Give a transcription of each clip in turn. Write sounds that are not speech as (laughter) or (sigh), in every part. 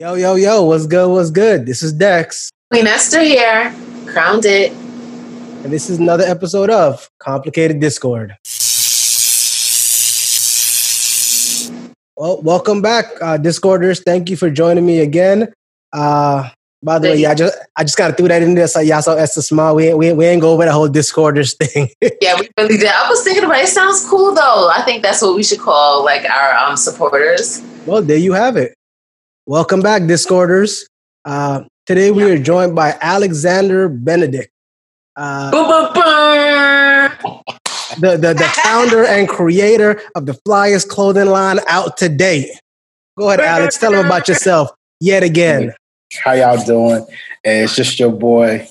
Yo, yo, yo, what's good? What's good? This is Dex. Queen Esther here. Crowned it. And this is another episode of Complicated Discord. Well, welcome back, uh, Discorders. Thank you for joining me again. Uh, by the way, yeah, I just I just kind of threw that in there so y'all saw Esther smile. We ain't, we, ain't, we ain't go over the whole Discorders (laughs) thing. yeah, we really did. I was thinking about it. it. Sounds cool though. I think that's what we should call like our um, supporters. Well, there you have it. Welcome back, Discorders. Uh, today we are joined by Alexander Benedict. Uh, the, the, the (laughs) founder and creator of the flyest clothing line out to date. Go ahead, Alex. Tell them about yourself yet again. How y'all doing? it's just your boy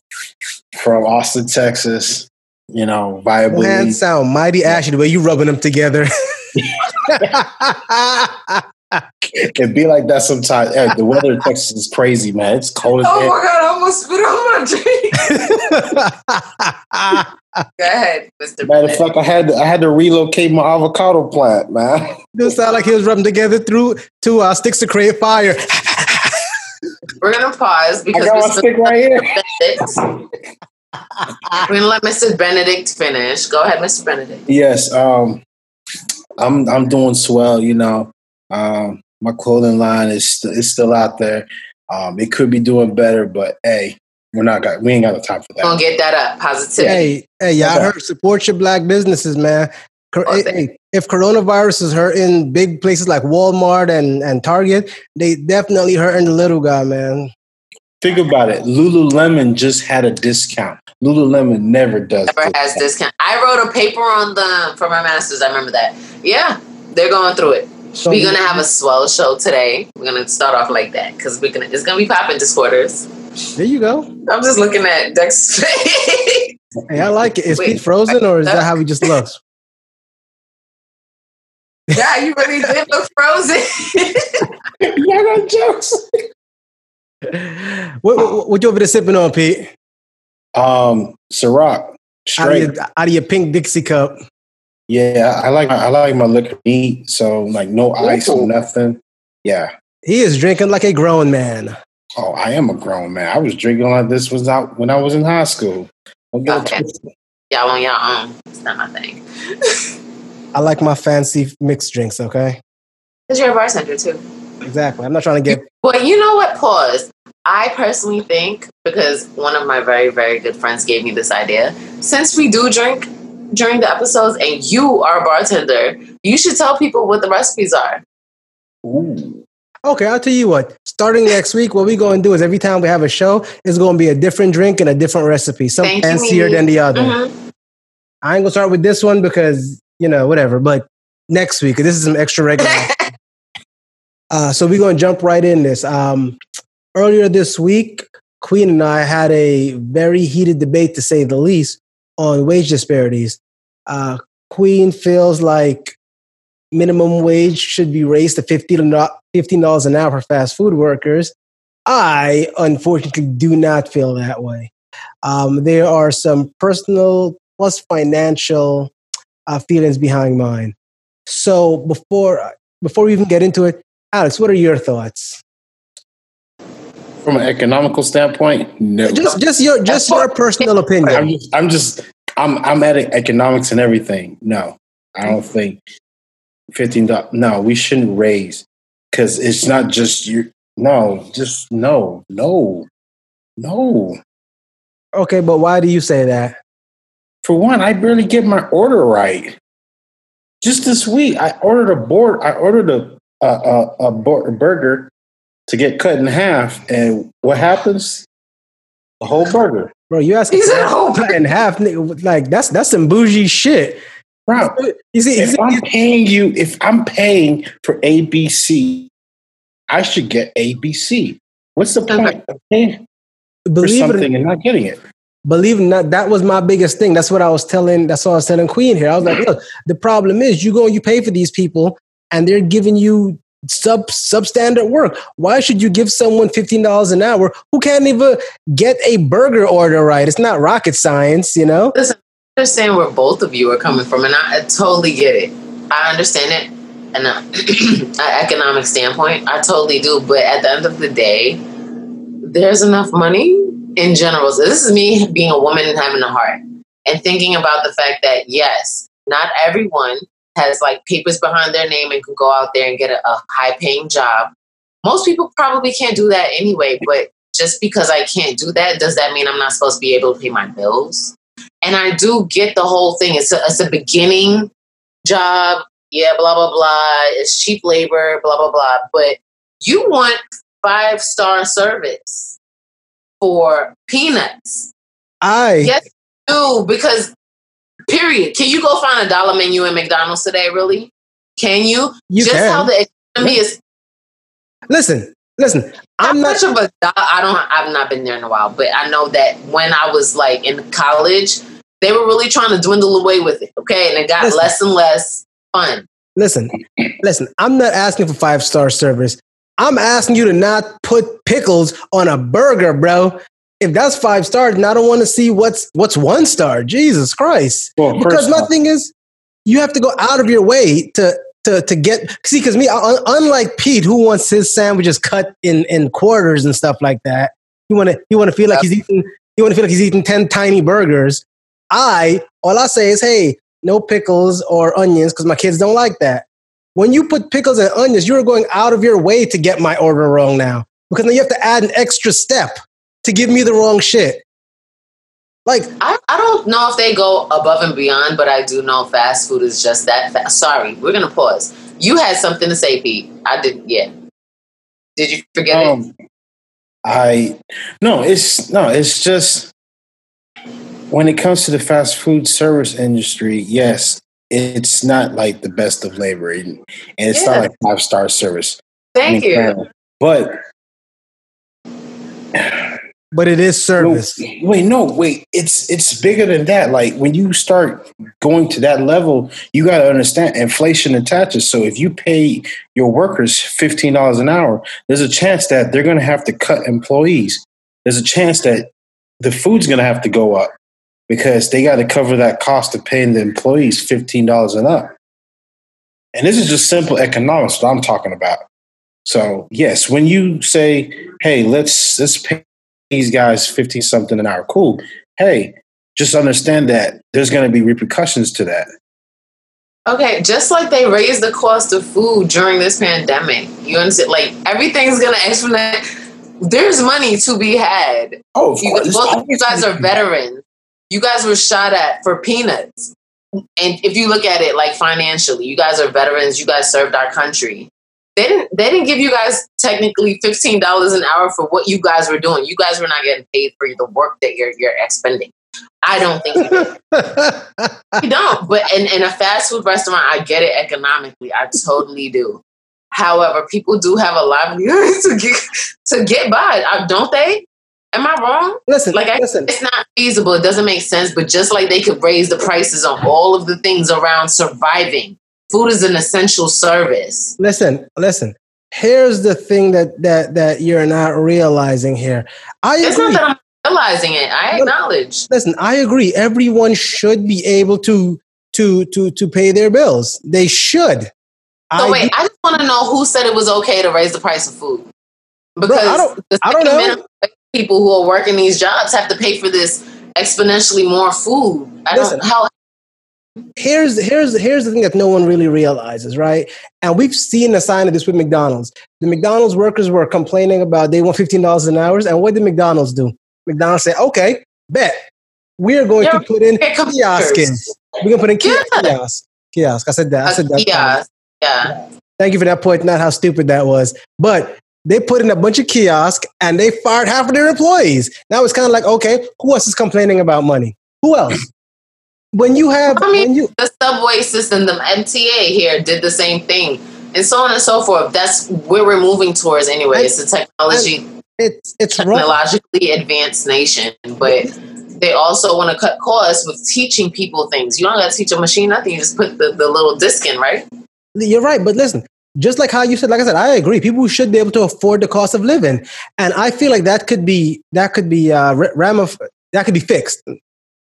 from Austin, Texas. You know, viable. Hands sound mighty ashy the way you rubbing them together. (laughs) (laughs) (laughs) it be like that sometimes. Hey, the weather in Texas is crazy, man. It's cold as Oh my god, I almost spit on my (laughs) drink. (laughs) Go ahead, Mr. Matter of fact, I had to, I had to relocate my avocado plant, man. This sound like he was rubbing together through two uh, sticks to create fire. We're gonna pause because I got my stick right here. We're gonna let Mr. Benedict finish. Go ahead, Mr. Benedict. Yes, um, I'm I'm doing swell. You know, um, my clothing line is st- is still out there. Um, it could be doing better, but hey, we're not got we ain't got the time for that. Gonna get that up. Positive. Hey, hey, y'all okay. heard support your black businesses, man. Hey, if coronavirus is hurting big places like Walmart and, and Target, they definitely hurting the little guy, man. Think about it. Lululemon just had a discount. Lululemon never does. Never discount. has discount. I wrote a paper on them for my masters. I remember that. Yeah, they're going through it. So, we're gonna have a swell show today. We're gonna start off like that because we're gonna it's gonna be popping Discorders. There you go. I'm just looking at Dex. (laughs) hey, I like it. Is Wait, Pete frozen or is that how he just looks? (laughs) yeah, you really did look frozen. (laughs) yeah, got jokes. what, what, what you over there sipping on, Pete? Um, Ciroc. Out of, your, out of your pink Dixie cup. Yeah, I like I like my liquor neat, so like no ice or nothing. Yeah. He is drinking like a grown man. Oh, I am a grown man. I was drinking like this was out when I was in high school. Okay. Y'all on your own. It's not my thing. (laughs) I like my fancy mixed drinks, okay? Because you're a bartender too. Exactly. I'm not trying to get. Well, you know what? Pause. I personally think, because one of my very, very good friends gave me this idea, since we do drink during the episodes and you are a bartender, you should tell people what the recipes are. Ooh. Okay, I'll tell you what. Starting next week, what we're going to do is every time we have a show, it's going to be a different drink and a different recipe, some Thank fancier than the other. Mm-hmm. I ain't going to start with this one because, you know, whatever, but next week, this is some extra regular. (laughs) uh, so we're going to jump right in this. Um, earlier this week, Queen and I had a very heated debate, to say the least, on wage disparities. Uh, Queen feels like minimum wage should be raised to $15 an hour for fast food workers. I unfortunately do not feel that way. Um, there are some personal plus financial uh, feelings behind mine. So before before we even get into it, Alex, what are your thoughts? From an economical standpoint, no. Just just your just your personal opinion. I'm just I'm just I'm I'm at economics and everything. No, I don't mm-hmm. think fifteen dollars. No, we shouldn't raise because it's not just you. No, just no, no, no. Okay, but why do you say that? For one, I barely get my order right. Just this week, I ordered a board. I ordered a a, a, a burger to get cut in half, and what happens? The whole burger. Bro, you asking cut in half? Like that's that's some bougie shit. Bro, you see, if I'm paying you, if I'm paying for ABC, I should get ABC. What's the point of paying for something and not getting it? Believe it or not, that was my biggest thing. That's what I was telling. That's what I was telling Queen here. I was like, look, the problem is you go and you pay for these people, and they're giving you sub substandard work. Why should you give someone fifteen dollars an hour who can't even get a burger order right? It's not rocket science, you know. Listen, I understand where both of you are coming from, and I, I totally get it. I understand it. an, (clears throat) an economic standpoint. I totally do. But at the end of the day, there's enough money in general. So this is me being a woman and having a heart and thinking about the fact that yes, not everyone has like papers behind their name and can go out there and get a, a high paying job. Most people probably can't do that anyway, but just because I can't do that, does that mean I'm not supposed to be able to pay my bills? And I do get the whole thing. It's a, it's a beginning job. Yeah, blah, blah, blah. It's cheap labor, blah, blah, blah. But you want five star service for peanuts. I. Yes, do. Because, period. Can you go find a dollar menu in McDonald's today, really? Can you? you Just can. how the economy is. Listen, listen. I'm not. much of a I don't I've not been there in a while, but I know that when I was like in college, they were really trying to dwindle away with it. Okay, and it got Listen. less and less fun. Listen, listen. I'm not asking for five star service. I'm asking you to not put pickles on a burger, bro. If that's five stars, and I don't want to see what's what's one star. Jesus Christ! Well, because my off- thing is, you have to go out of your way to to to get see. Because me, unlike Pete, who wants his sandwiches cut in in quarters and stuff like that, you want to you want to feel like he's eating. You want to feel like he's eating ten tiny burgers. I all I say is, hey, no pickles or onions because my kids don't like that. When you put pickles and onions, you're going out of your way to get my order wrong now because now you have to add an extra step to give me the wrong shit. Like, I, I don't know if they go above and beyond, but I do know fast food is just that fast. Sorry, we're gonna pause. You had something to say, Pete. I didn't Yeah. Did you forget it? Um, I no, it's no, it's just when it comes to the fast food service industry, yes, it's not like the best of labor, and and it's Yeah. not like five star service. Thank I mean, you. But but it is service. No, wait, no, wait. It's it's bigger than that. Like when you start going to that level, you got to understand inflation attaches. So if you pay your workers fifteen dollars an hour, there's a chance that they're going to have to cut employees. There's a chance that the food's going to have to go up because they got to cover that cost of paying the employees fifteen dollars and up. And this is just simple economics that I'm talking about. So yes, when you say, "Hey, let's let's pay these guys 15 something an hour. Cool. Hey, just understand that there's going to be repercussions to that. Okay, just like they raised the cost of food during this pandemic, you understand? Like everything's gonna exponent. There's money to be had. Oh, of You, course. both of you guys are veterans. You guys were shot at for peanuts. And if you look at it like financially, you guys are veterans. You guys served our country. They didn't. They didn't give you guys technically fifteen dollars an hour for what you guys were doing. You guys were not getting paid for the work that you're you're expending. I don't think you do. (laughs) You don't. But in, in a fast food restaurant, I get it economically. I totally do. However, people do have a livelihood (laughs) to get to get by, don't they? Am I wrong? listen, Like, I, listen. it's not feasible. It doesn't make sense. But just like they could raise the prices on all of the things around surviving, food is an essential service. listen, listen. Here's the thing that that that you're not realizing here. I It's agree. not that I'm realizing it. I acknowledge. listen, I agree. Everyone should be able to to to to pay their bills. They should. So I wait, do- I just want to know who said it was okay to raise the price of food. Because I don't- the I don't know. people who are working these jobs have to pay for this exponentially more food. I Listen, don't how here's here's here's the thing that no one really realizes, right? And we've seen a sign of this with McDonald's. The McDonald's workers were complaining about they want fifteen dollars an hour, and what did McDonald's do? McDonald's said, "Okay, bet we're going to put in kiosks. We're going to put in ki- Yeah. kiosks. Kiosk. I said that. I said that. yeah, yeah. Thank you for that point. Not how stupid that was, but they put in a bunch of kiosks and they fired half of their employees. Now it's kind of like, okay, who else is complaining about money? Who else? When you have, I mean, when you, the subway system, the MTA here did the same thing, and so on and so forth. That's where we're moving towards anyway. It's a technology, it's it's technologically advanced nation, but they also want to cut costs with teaching people things. You don't got to teach a machine nothing. You just put the, the little disc in, right? You're right, but listen, just like how you said, like I said, I agree. People should be able to afford the cost of living, and I feel like that could be that could be uh, ramif- that could be fixed.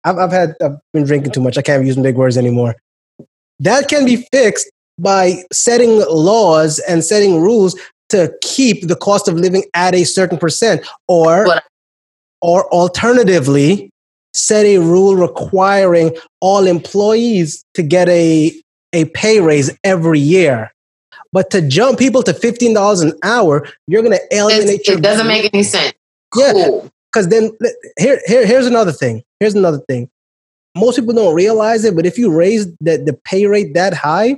I've I've had I've been drinking too much. I can't use big words anymore. That can be fixed by setting laws and setting rules to keep the cost of living at a certain percent or but, or alternatively set a rule requiring all employees to get a a pay raise every year. But to jump people to $15 an hour you're going to alienate it doesn't make any sense. Yeah because then here, here here's another thing here's another thing most people don't realize it but if you raise the, the pay rate that high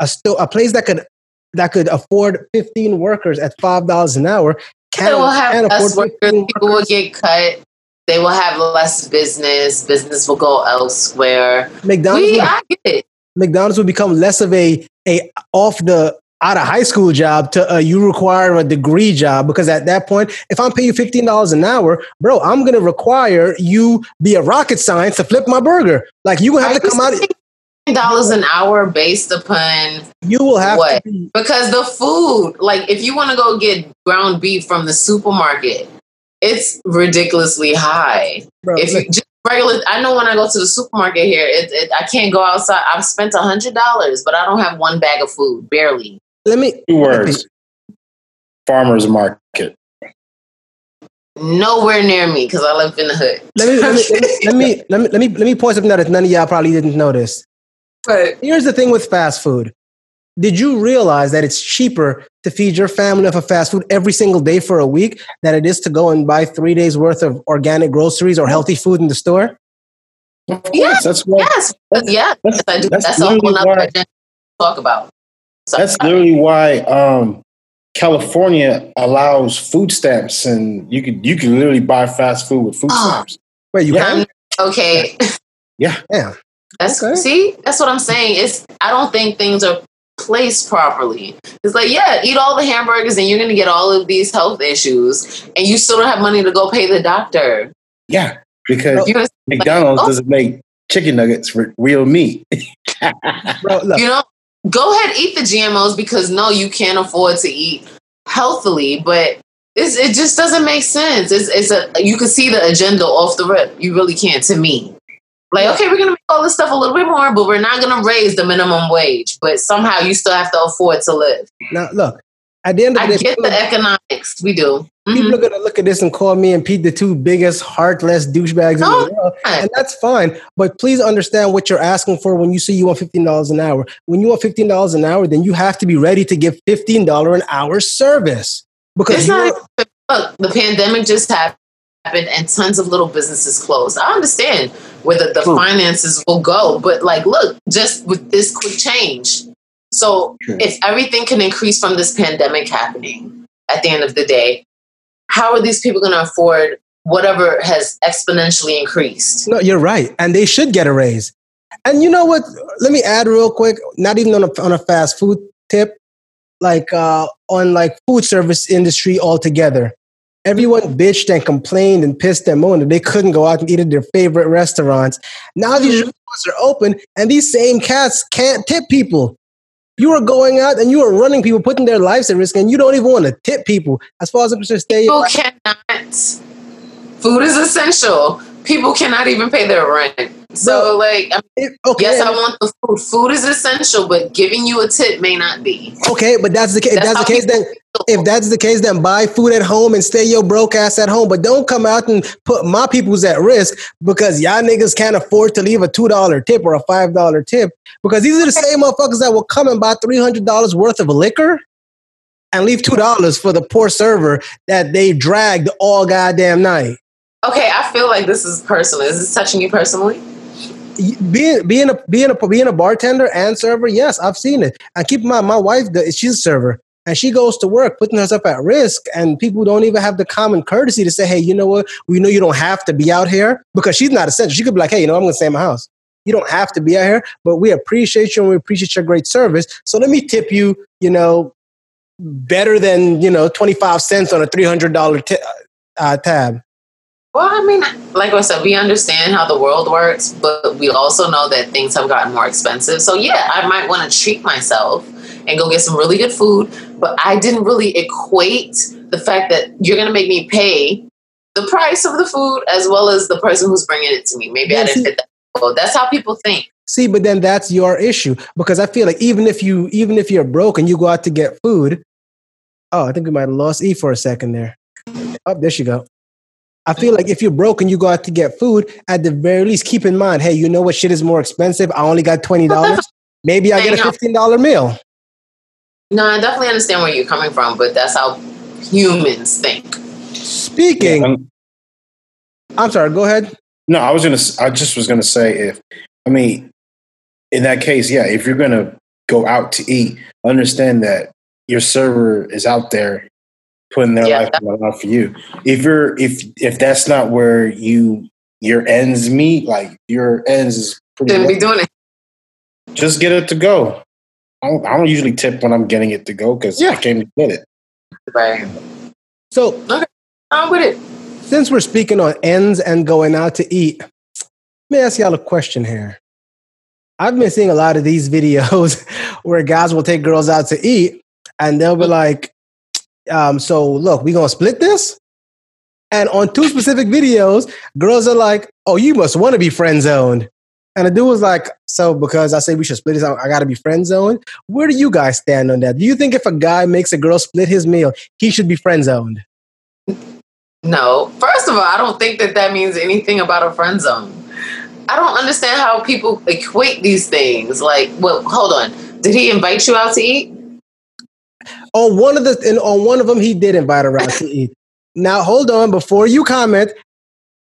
a, still a place that could that could afford 15 workers at $5 an hour can, will have less workers. People will get cut. They will have less business. Business will go elsewhere. McDonald's, we, will, McDonald's will become less of a, a off the out of high school job to uh, you require a degree job because at that point, if I'm paying you fifteen dollars an hour, bro, I'm gonna require you be a rocket science to flip my burger. Like you have to come out dollars an hour based upon you will have what? Be- because the food, like if you want to go get ground beef from the supermarket, it's ridiculously high. Bro, if you just regular, I know when I go to the supermarket here, it, it, I can't go outside. I've spent a hundred dollars, but I don't have one bag of food, barely. Let me two words: farmers market. Nowhere near me because I live in the hood. Let me let me, (laughs) let me let me let me let me point something out that none of y'all probably didn't notice. But here's the thing with fast food. Did you realize that it's cheaper to feed your family off of fast food every single day for a week than it is to go and buy three days worth of organic groceries or healthy food in the store? Yes, that's what, yes, that's, yeah. That's, that's, that's all why, talk about. So, that's literally why um, California allows food stamps, and you can you can literally buy fast food with food oh, stamps. Wait, you yeah. can? Okay. Yeah. Yeah. That's okay. see, that's what I'm saying. It's I don't think things are placed properly. It's like, yeah, eat all the hamburgers and you're gonna get all of these health issues and you still don't have money to go pay the doctor. Yeah, because McDonald's like, oh. doesn't make chicken nuggets for real meat. (laughs) Bro, you know, go ahead eat the GMOs because no, you can't afford to eat healthily, but it just doesn't make sense. It's, it's a you can see the agenda off the rip. You really can't to me. Like, okay, we're gonna make all this stuff a little bit more, but we're not gonna raise the minimum wage. But somehow you still have to afford to live. Now, look, at the end of the day, I get the economics. We do. Mm-hmm. People are gonna look at this and call me and Pete the two biggest heartless douchebags no, in the world, and that's fine. But please understand what you're asking for when you say you want fifteen dollars an hour. When you want fifteen dollars an hour, then you have to be ready to give fifteen dollar an hour service because not, look, the pandemic just happened happened and tons of little businesses closed. I understand where the, the finances will go, but like, look, just with this quick change. So if everything can increase from this pandemic happening at the end of the day, how are these people going to afford whatever has exponentially increased? No, you're right. And they should get a raise. And you know what? Let me add real quick, not even on a, on a fast food tip, like uh, on like food service industry altogether Everyone bitched and complained and pissed and moaned that they couldn't go out and eat at their favorite restaurants. Now these mm-hmm. restaurants are open and these same cats can't tip people. You are going out and you are running people, putting their lives at risk, and you don't even want to tip people. As far as I'm concerned, stay. People cannot. Food is essential. People cannot even pay their rent. So, like, I mean, okay. yes, I want the food. Food is essential, but giving you a tip may not be. Okay, but that's the case. That's, that's the case. Then, if that's the case, then buy food at home and stay your broke ass at home. But don't come out and put my people's at risk because y'all niggas can't afford to leave a two dollar tip or a five dollar tip. Because these are the same motherfuckers that will come and buy three hundred dollars worth of liquor and leave two dollars for the poor server that they dragged all goddamn night. Okay, I feel like this is personal. Is this touching you personally? being being a being a being a bartender and server, yes, I've seen it. And keep in mind, my wife, she's a server, and she goes to work putting herself at risk, and people don't even have the common courtesy to say, "Hey, you know what? We know you don't have to be out here because she's not essential. She could be like, "Hey, you know, I'm going to stay in my house. You don't have to be out here, but we appreciate you and we appreciate your great service. So let me tip you, you know, better than you know, twenty five cents on a three hundred dollar t- uh, tab." Well, I mean, like I said, we understand how the world works, but we also know that things have gotten more expensive. So, yeah, I might want to treat myself and go get some really good food. But I didn't really equate the fact that you're going to make me pay the price of the food as well as the person who's bringing it to me. Maybe yeah, I didn't fit that. Well, that's how people think. See, but then that's your issue because I feel like even if you even if you're broke and you go out to get food, oh, I think we might have lost E for a second there. Oh, there she go. I feel like if you're broke and you go out to get food, at the very least, keep in mind, hey, you know what shit is more expensive? I only got twenty dollars. Maybe I get a fifteen dollar meal. No, I definitely understand where you're coming from, but that's how humans think. Speaking, yeah, I'm, I'm sorry. Go ahead. No, I was gonna. I just was gonna say if I mean, in that case, yeah, if you're gonna go out to eat, understand that your server is out there putting their yeah, life on the line for you. If you're if if that's not where you your ends meet, like your ends is pretty. Shouldn't be doing it. Just get it to go. I don't, I don't usually tip when I'm getting it to go because yeah. I came to get it. Right. So okay, I'm with it. Since we're speaking on ends and going out to eat, let me ask y'all a question here. I've been seeing a lot of these (laughs) videos where guys will take girls out to eat and they'll be mm-hmm. like, um, so look, we're gonna split this? And on two specific videos, girls are like, oh, you must want to be friend zoned. And the dude was like, so because I say we should split this, I gotta be friend zoned. Where do you guys stand on that? Do you think if a guy makes a girl split his meal, he should be friend zoned? No. First of all, I don't think that that means anything about a friend zone. I don't understand how people equate these things. Like, well, hold on. Did he invite you out to eat? On one of the and on one of them, he did invite her out to eat. Now, hold on. Before you comment,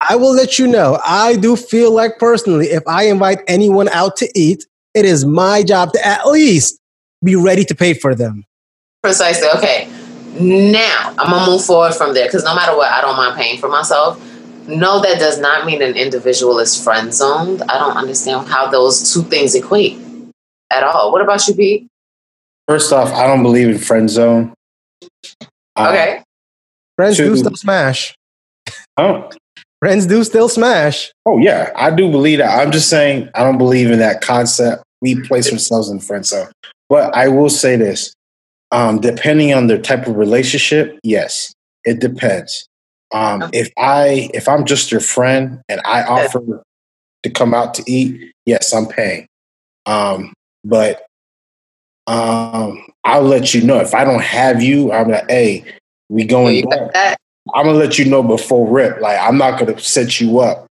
I will let you know. I do feel like personally, if I invite anyone out to eat, it is my job to at least be ready to pay for them. Precisely. Okay. Now I'm gonna move forward from there because no matter what, I don't mind paying for myself. No, that does not mean an individual is friend zoned. I don't understand how those two things equate at all. What about you, Pete? First off, I don't believe in friend zone. Okay. Friends do still smash. Oh. Friends do still smash. Oh yeah, I do believe that. I'm just saying I don't believe in that concept. We place ourselves in friend zone. But I will say this: um, depending on the type of relationship, yes, it depends. Um, if I if I'm just your friend and I offer to come out to eat, yes, I'm paying. Um, but um, I'll let you know if I don't have you. I'm like, hey, we going back. I'm gonna let you know before rip. Like, I'm not gonna set you up.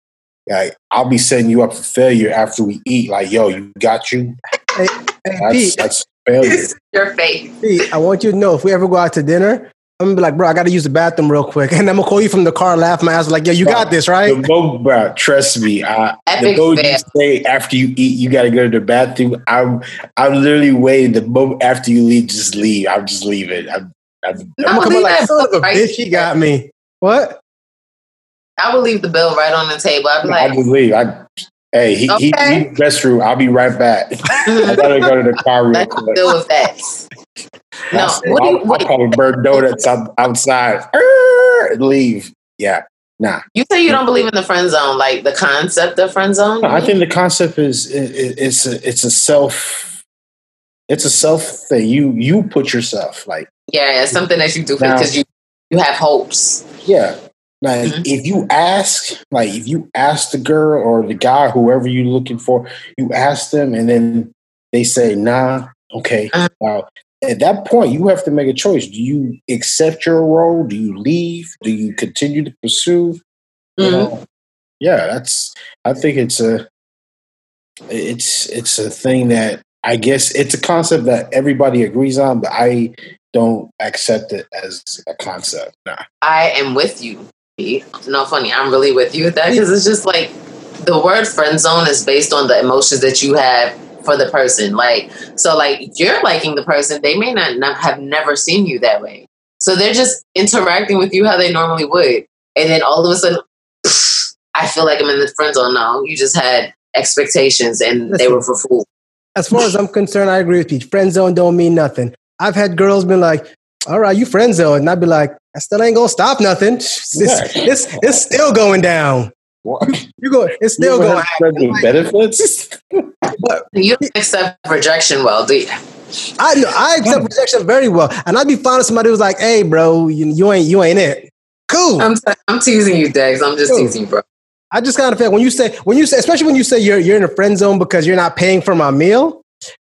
Like, I'll be setting you up for failure after we eat. Like, yo, you got you. Hey, hey that's, Pete, that's failure. (laughs) Your face. Pete, I want you to know if we ever go out to dinner, I'm gonna be like, bro, I gotta use the bathroom real quick. (laughs) And I'm gonna call you from the car, laugh my ass like, yo, you got this, right? The boat, bro, trust me. I, the boat you say after you eat, you gotta go to the bathroom. I'm I'm literally waiting the moment after you leave, just leave. I'll just leave it. I'm, I'm, I'm gonna come like, son of a right. bitch, he got me. What? I will leave the bill right on the table. I'd be like, I just leave. I, hey, he, okay. he, he restroom. I'll be right back. I gotta go to the car real quick. Deal with that. No, what do you, what I'll, I'll bird donuts outside. leave. Yeah. Nah. You say you don't believe in the friend zone, like the concept of friend zone. No, I think the concept is it, it's a it's a self it's a self thing. You you put yourself like yeah, it's something that you do because you you have hopes. Yeah. Like mm-hmm. if you ask, like if you ask the girl or the guy, whoever you're looking for, you ask them, and then they say, "Nah, okay." Uh-huh. Now at that point, you have to make a choice. Do you accept your role? Do you leave? Do you continue to pursue? Mm-hmm. know, yeah, that's. I think it's a. It's it's a thing that I guess it's a concept that everybody agrees on, but I don't accept it as a concept. Nah. I am with you. No funny. I'm really with you with that because it's just like the word friend zone is based on the emotions that you have for the person. Like, so like you're liking the person, they may not, not have never seen you that way. So they're just interacting with you how they normally would. And then all of a sudden, pff, (sniffs) I feel like I'm in the friend zone. now. you just had expectations and Listen, they were for food. As far as I'm concerned, I agree with you. Friend zone don't mean nothing. I've had girls been like, all right, you friend zone. And I'd be like, I still ain't gonna stop nothing. It's, it's, it's still going down. What? You go. It's still going. With benefits. but (laughs) you accept rejection well, do you? I know I accept rejection very well, and I'd be fine if somebody was like, "Hey, bro, you, you ain't you ain't it." Cool. I'm, t- I'm teasing you, Dex. I'm just cool. teasing you, bro. I just kind of feel when you say when you say especially when you say you're you're in a friend zone because you're not paying for my meal.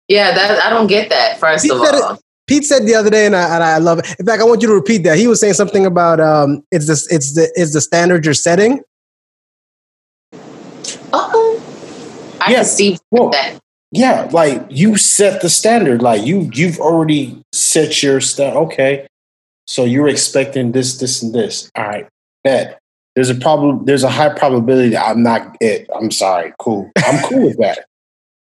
Yeah, that I don't get that. First Pete of all, it, Pete said the other day, and I, and I love it. In fact, I want you to repeat that. He was saying something about um, it's the it's the it's the standard you're setting. Oh, I yeah. can see well, that. Yeah, like you set the standard. Like you you've already set your stuff. Okay, so you're expecting this, this, and this. All right, bet there's a problem. There's a high probability that I'm not it. I'm sorry. Cool. I'm cool with that.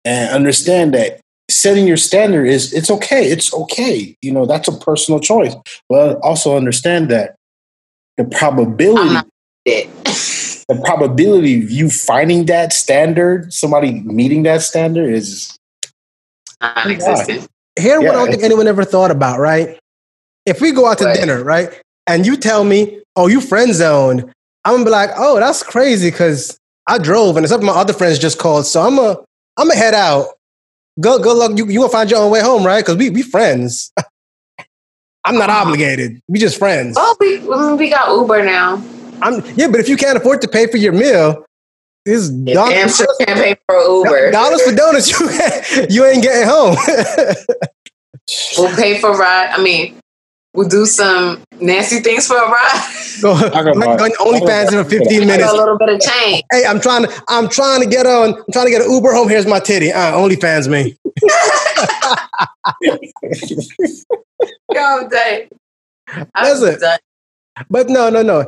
And understand that setting your standard is it's okay. It's okay. You know that's a personal choice. But also understand that the probability. (laughs) the probability of you finding that standard, somebody meeting that standard, is non-existent. Here, yeah, what I don't think anyone ever thought about, right? If we go out to right. dinner, right, and you tell me, "Oh, you friend zoned," I'm gonna be like, oh, that's crazy because I drove and some of my other friends just called. So I'm a I'm gonna head out. Go good luck. You you gonna find your own way home, right? Because we we friends. (laughs) I'm not uh-huh. obligated. We just friends. Oh, we we got Uber now. I'm yeah, but if you can't afford to pay for your meal, this dollars can't pay for Uber. (laughs) Dollars for donuts, you (laughs) you ain't getting home. we'll pay for ride. I mean, we'll do some nasty things for a ride. (laughs) Go, OnlyFans in 15 minutes. A little bit of change. Hey, I'm trying to I'm trying to get on. I'm trying to get an Uber home. Here's my titty. Uh, OnlyFans me. (laughs) (laughs) Yo, day. Listen, but no, no, no.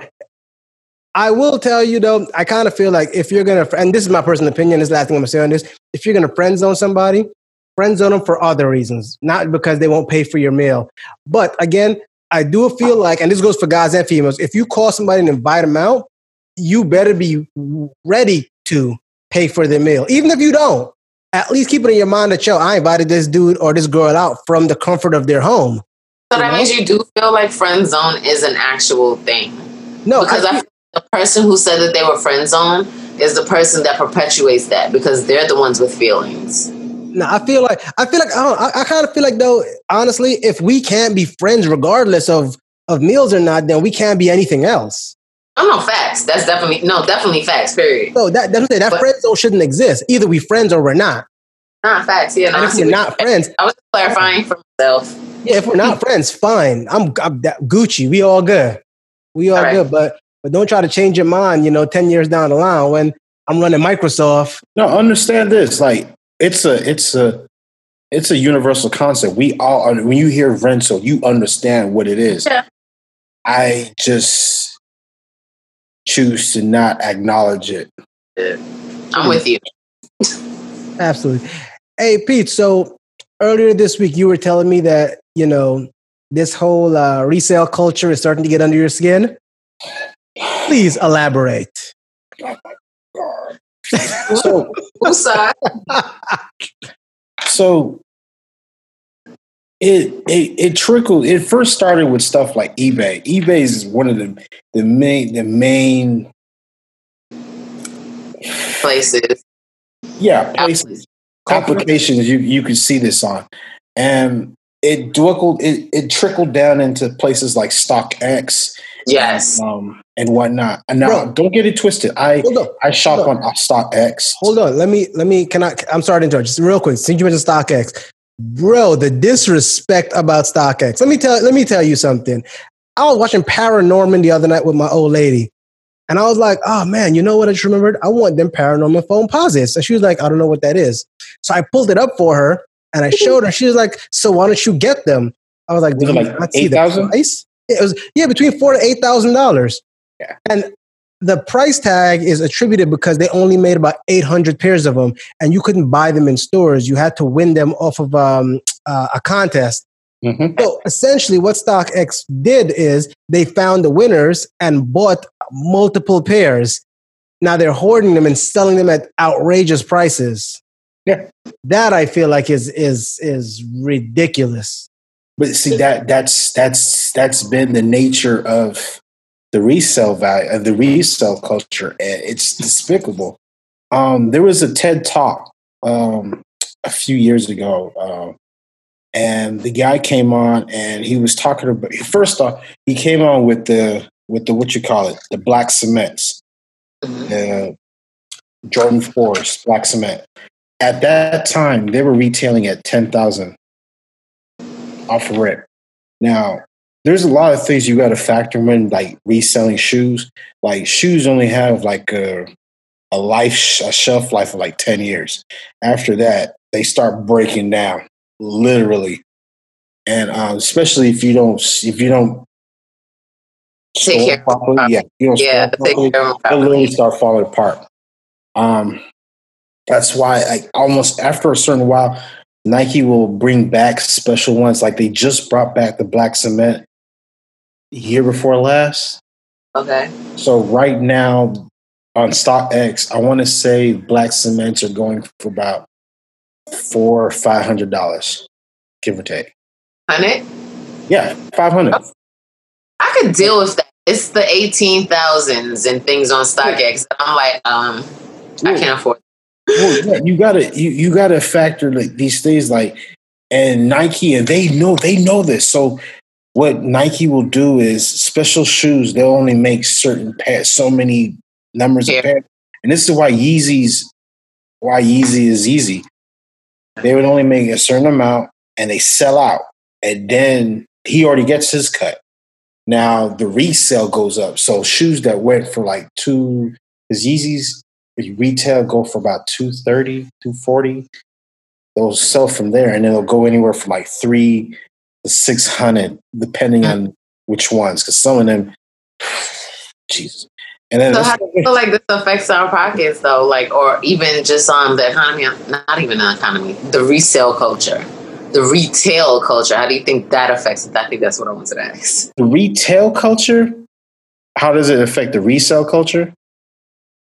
I will tell you though, I kind of feel like if you're gonna, and this is my personal opinion, this is the last thing I'm gonna say on this. If you're gonna friend zone somebody, friend zone them for other reasons, not because they won't pay for your meal. But again, I do feel like, and this goes for guys and females, if you call somebody and invite them out, you better be ready to pay for their meal. Even if you don't, at least keep it in your mind that, yo, I invited this dude or this girl out from the comfort of their home. So that means you do feel like friend zone is an actual thing. No, because I, I the person who said that they were friend zone is the person that perpetuates that because they're the ones with feelings. No, I feel like I feel like I, I, I kind of feel like though honestly, if we can't be friends regardless of of meals or not, then we can't be anything else. Oh no, facts. That's definitely no, definitely facts. Period. So that that's what that but, friend zone shouldn't exist. Either we friends or we're not. Not facts. Yeah, no, if we're not friends, I was clarifying for myself. Yeah, if we're not (laughs) friends, fine. I'm, I'm Gucci. We all good. We all, all right. good. But but don't try to change your mind. You know, ten years down the line when I'm running Microsoft. No, understand this. Like it's a it's a it's a universal concept. We all when you hear rental, you understand what it is. Yeah. I just choose to not acknowledge it. Yeah. I'm with you. Absolutely. Hey Pete, so earlier this week you were telling me that, you know, this whole uh, resale culture is starting to get under your skin. Please elaborate. So, (laughs) so it, it it trickled. It first started with stuff like eBay. eBay is one of the the main the main places. Yeah, places. Applications you you could see this on, and it dwindled. It, it trickled down into places like StockX Yes. Um, and whatnot. And now, Bro, don't get it twisted. I I shop on, on StockX. Hold on. Let me let me. Can I? I'm sorry to interrupt. Just real quick. Since you mentioned StockX, bro, the disrespect about StockX. Let me tell. Let me tell you something. I was watching Paranorman the other night with my old lady. And I was like, oh man, you know what I just remembered? I want them paranormal Foamposites. And she was like, I don't know what that is. So I pulled it up for her and I showed her. She was like, so why don't you get them? I was like, did you like not see 8, the price? It was yeah, between four to eight thousand dollars. Yeah. And the price tag is attributed because they only made about 800 pairs of them and you couldn't buy them in stores. You had to win them off of um, uh, a contest. Mm-hmm. So essentially, what StockX did is they found the winners and bought multiple pairs. Now they're hoarding them and selling them at outrageous prices. Yeah. That I feel like is is is ridiculous. But see that that's that's that's been the nature of the resale value of the resale culture. It's despicable. Um, there was a TED talk um, a few years ago, uh, and the guy came on and he was talking about. First off, he came on with the with the what you call it, the black cements. mm-hmm. uh, Jordan Force, Black Cement. At that time, they were retailing at ten thousand off rip. Now, there's a lot of things you got to factor in, like reselling shoes. Like shoes only have like a a life a shelf life of like ten years. After that, they start breaking down, literally, and um, especially if you don't if you don't take care properly, yeah, you don't yeah, properly, they'll literally start falling apart. Um, that's why, like, almost after a certain while, Nike will bring back special ones. Like they just brought back the black cement year before last. Okay. So right now on StockX, I want to say black cements are going for about four or five hundred dollars, give or take. Hundred. Yeah, five hundred. I could deal with that. It's the eighteen thousands and things on StockX. I'm like, um, I can't afford well, yeah, you gotta you, you gotta factor like these things like and Nike and they know they know this. So what Nike will do is special shoes, they'll only make certain pairs, so many numbers yeah. of pairs. And this is why Yeezys why Yeezy is easy. They would only make a certain amount and they sell out. And then he already gets his cut. Now the resale goes up. So shoes that went for like two because Yeezys retail go for about 230 240 they'll sell from there and it'll go anywhere from like three 600 depending on which ones because some of them (sighs) jesus. And then so how do you feel like this affects our pockets though? Like or even just um the economy not even the economy the resale culture the retail culture. How do you think that affects it? I think that's what i wanted to ask. The retail culture? How does it affect the resale culture?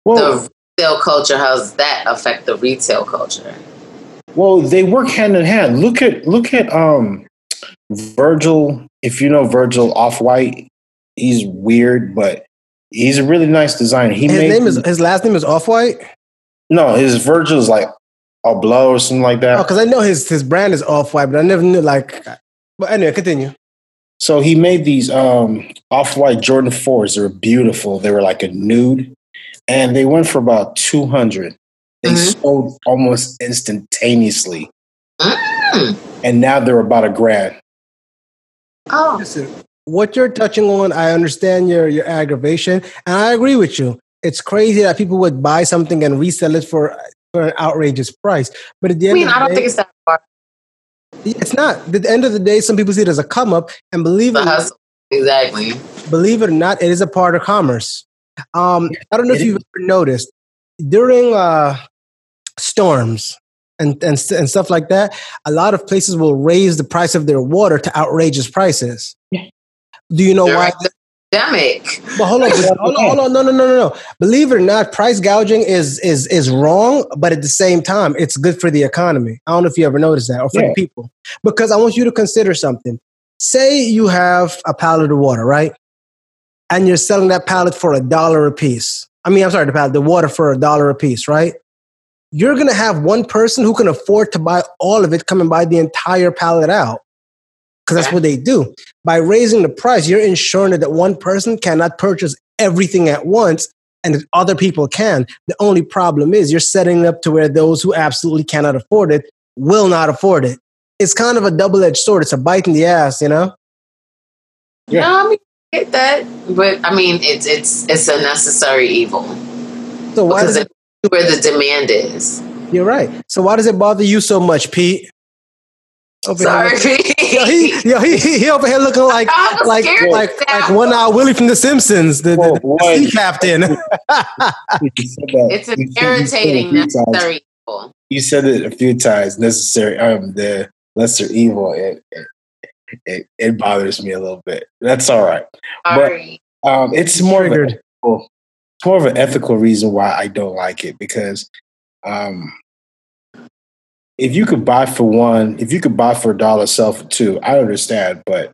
Well, the retail culture, how does that affect the retail culture? Well, they work hand in hand. Look at look at um Virgil. If you know Virgil Off White, he's weird, but he's a really nice designer. He his name is his last name is Off White. No, his Virgil is like Abloh or something like that. Oh, because I know his his brand is Off White, but I never knew like. But anyway, continue. So he made these um, off white Jordan fours. They were beautiful. They were like a nude, and they went for about 200 they mm-hmm. sold almost instantaneously mm. and now they're about a grand oh. Listen, what you're touching on i understand your your aggravation and i agree with you. It's crazy that people would buy something and resell it for for an outrageous price but at the end I, mean, I don't day, think it's that far it's not. At the end of the day some people see it as a come up and believe it exactly. believe it or not it is a part of commerce. Um, I don't know if you've ever noticed during uh, storms and, and and stuff like that. A lot of places will raise the price of their water to outrageous prices. Yeah. Do you know They're why? Pandemic. But hold on, (laughs) hold on, hold on, no, no, no, no, no. Believe it or not, price gouging is is is wrong, but at the same time, it's good for the economy. I don't know if you ever noticed that, or for yeah. the people, because I want you to consider something. Say you have a pallet of water, right? and you're selling that pallet for a dollar a piece. I mean, I'm sorry, the pallet, the water for a dollar a piece, right? You're going to have one person who can afford to buy all of it come and buy the entire pallet out because that's what they do. By raising the price, you're ensuring that one person cannot purchase everything at once and that other people can. The only problem is you're setting up to where those who absolutely cannot afford it will not afford it. It's kind of a double edged sword. It's a bite in the ass, you know? Yeah. No, I mean, get that, but I mean, it's it's it's a necessary evil. So why does it where the demand is? You're right. So why does it bother you so much, Pete? Over Sorry, here, yo, he, yo, he, he over here looking like like like like one eye Willie from The Simpsons, the, the, the sea captain. (laughs) it's an irritating necessary evil. You said it a few times. Necessary, um, the lesser evil. It, it, it, it bothers me a little bit. That's all right. But um, it's more of an ethical, it's more of an ethical reason why I don't like it because um, if you could buy for one, if you could buy for a dollar, sell for two, I understand. But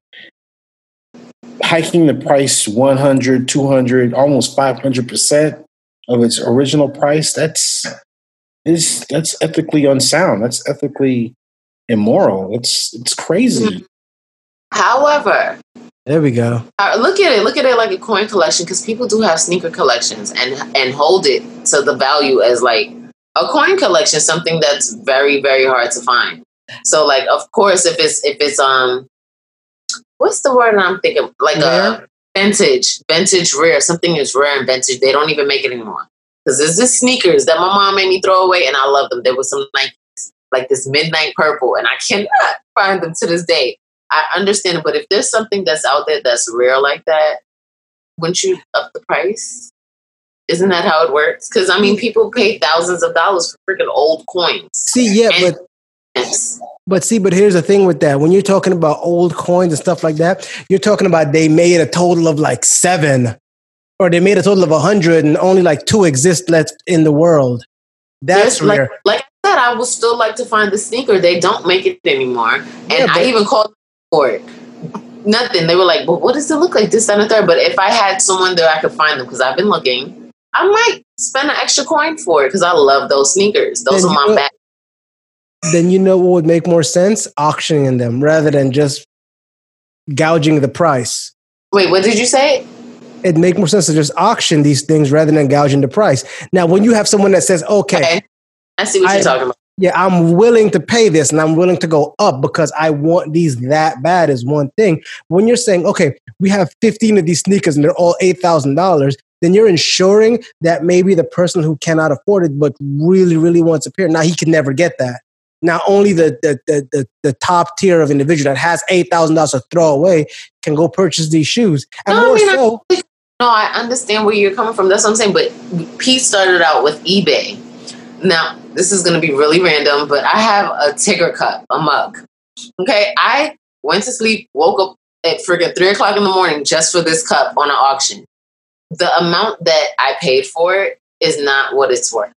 hiking the price 100, 200, almost 500% of its original price, that's is that's ethically unsound. That's ethically immoral. It's it's crazy. However, There we go. Uh, look at it. Look at it like a coin collection because people do have sneaker collections and and hold it to the value as like a coin collection, something that's very very hard to find. So like, of course, if it's if it's um, what's the word I'm thinking? Like a vintage, vintage rare. Something is rare and vintage. They don't even make it anymore because there's this sneakers that my mom made me throw away, and I love them. There was some Nikes, like this midnight purple, and I cannot find them to this day. I understand it, but if there's something that's out there that's rare like that, wouldn't you up the price? Isn't that how it works? Because I mean, people pay thousands of dollars for freaking old coins. See, yeah, and but but see, but here's the thing with that. When you're talking about old coins and stuff like that, you're talking about they made a total of like seven, or they made a total of a hundred, and only like two exist left in the world. That's There's, rare. Like, like I said, I would still like to find the sneaker. They don't make it anymore, and yeah, I even called for it. Nothing. They were like, "But what does it look like?" This, that, and third. But if I had someone there, I could find them because I've been looking. I might spend an extra coin for it because I love those sneakers. Those then are my back then you know what would make more sense? Auctioning them rather than just gouging the price. Wait, what did you say? It'd make more sense to just auction these things rather than gouging the price. Now, when you have someone that says, okay, okay. I see what I, you're talking about. Yeah, I'm willing to pay this and I'm willing to go up because I want these that bad is one thing. When you're saying, okay, we have 15 of these sneakers and they're all $8,000, then you're ensuring that maybe the person who cannot afford it but really, really wants a pair, now he can never get that Now only the the the, the, the top tier of individual that has eight thousand dollars to throw away can go purchase these shoes, and no, more I mean, so. I, no, I understand where you're coming from. That's what I'm saying. But Pete started out with eBay. Now, this is going to be really random, but I have a Tigger cup, a mug. Okay, I went to sleep, woke up at friggin' three o'clock in the morning just for this cup on an auction. The amount that I paid for it is not what it's worth.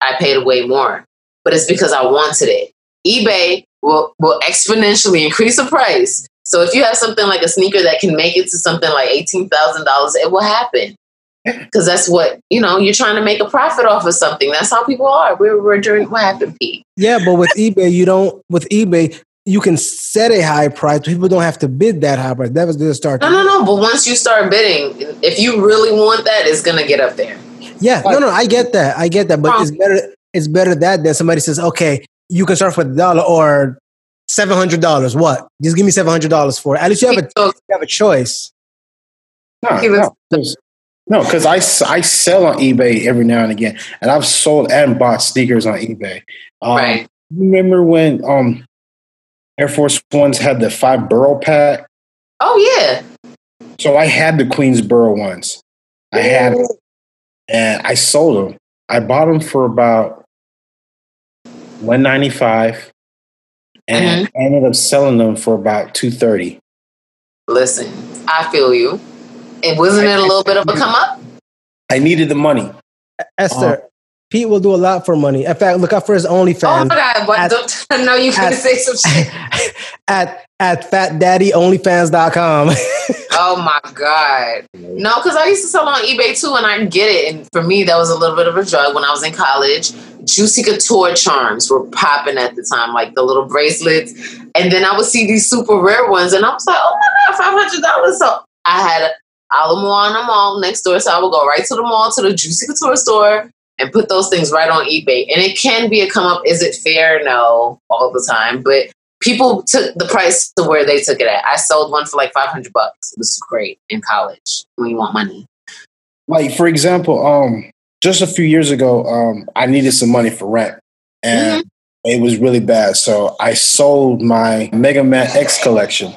I paid way more but it's because I wanted it. eBay will, will exponentially increase the price. So if you have something like a sneaker that can make it to something like $18,000, it will happen. Because that's what, you know, you're trying to make a profit off of something. That's how people are. We're, we're doing what happened, Pete. Yeah, but with eBay, you don't, with eBay, you can set a high price. People don't have to bid that high price. That was the start. No, no, no. But once you start bidding, if you really want that, it's going to get up there. Yeah, no, no, I get that. I get that. But it's better it's better that than somebody says, okay, you can start with a dollar or seven hundred dollars. What? Just give me seven hundred dollars for it. At least you have a you have a choice. No, no, because I, I sell on eBay every now and again, and I've sold and bought sneakers on eBay. Um, right. Remember when um Air Force Ones had the five borough pack? Oh yeah. So I had the Queensboro ones. I had, them, and I sold them. I bought them for about 195 and mm-hmm. I ended up selling them for about 230. Listen, I feel you. And wasn't it a little bit of a come up? I needed the money. Esther, uh, Pete will do a lot for money. In fact, look out for his OnlyFans. Oh my God, what, at, don't I know you can say some shit. (laughs) At at fatdaddyonlyfans.com. (laughs) oh my God. No, because I used to sell on eBay too, and I get it. And for me, that was a little bit of a drug when I was in college. Juicy Couture charms were popping at the time, like the little bracelets. And then I would see these super rare ones, and I was like, oh my God, $500. So I had Alamo on the mall next door. So I would go right to the mall to the Juicy Couture store and put those things right on eBay. And it can be a come up. Is it fair? No, all the time. But people took the price to where they took it at. I sold one for like 500 bucks. It was great in college when you want money. Like, for example, um, just a few years ago, um, I needed some money for rent. And mm-hmm. it was really bad. So I sold my Mega Man X collection.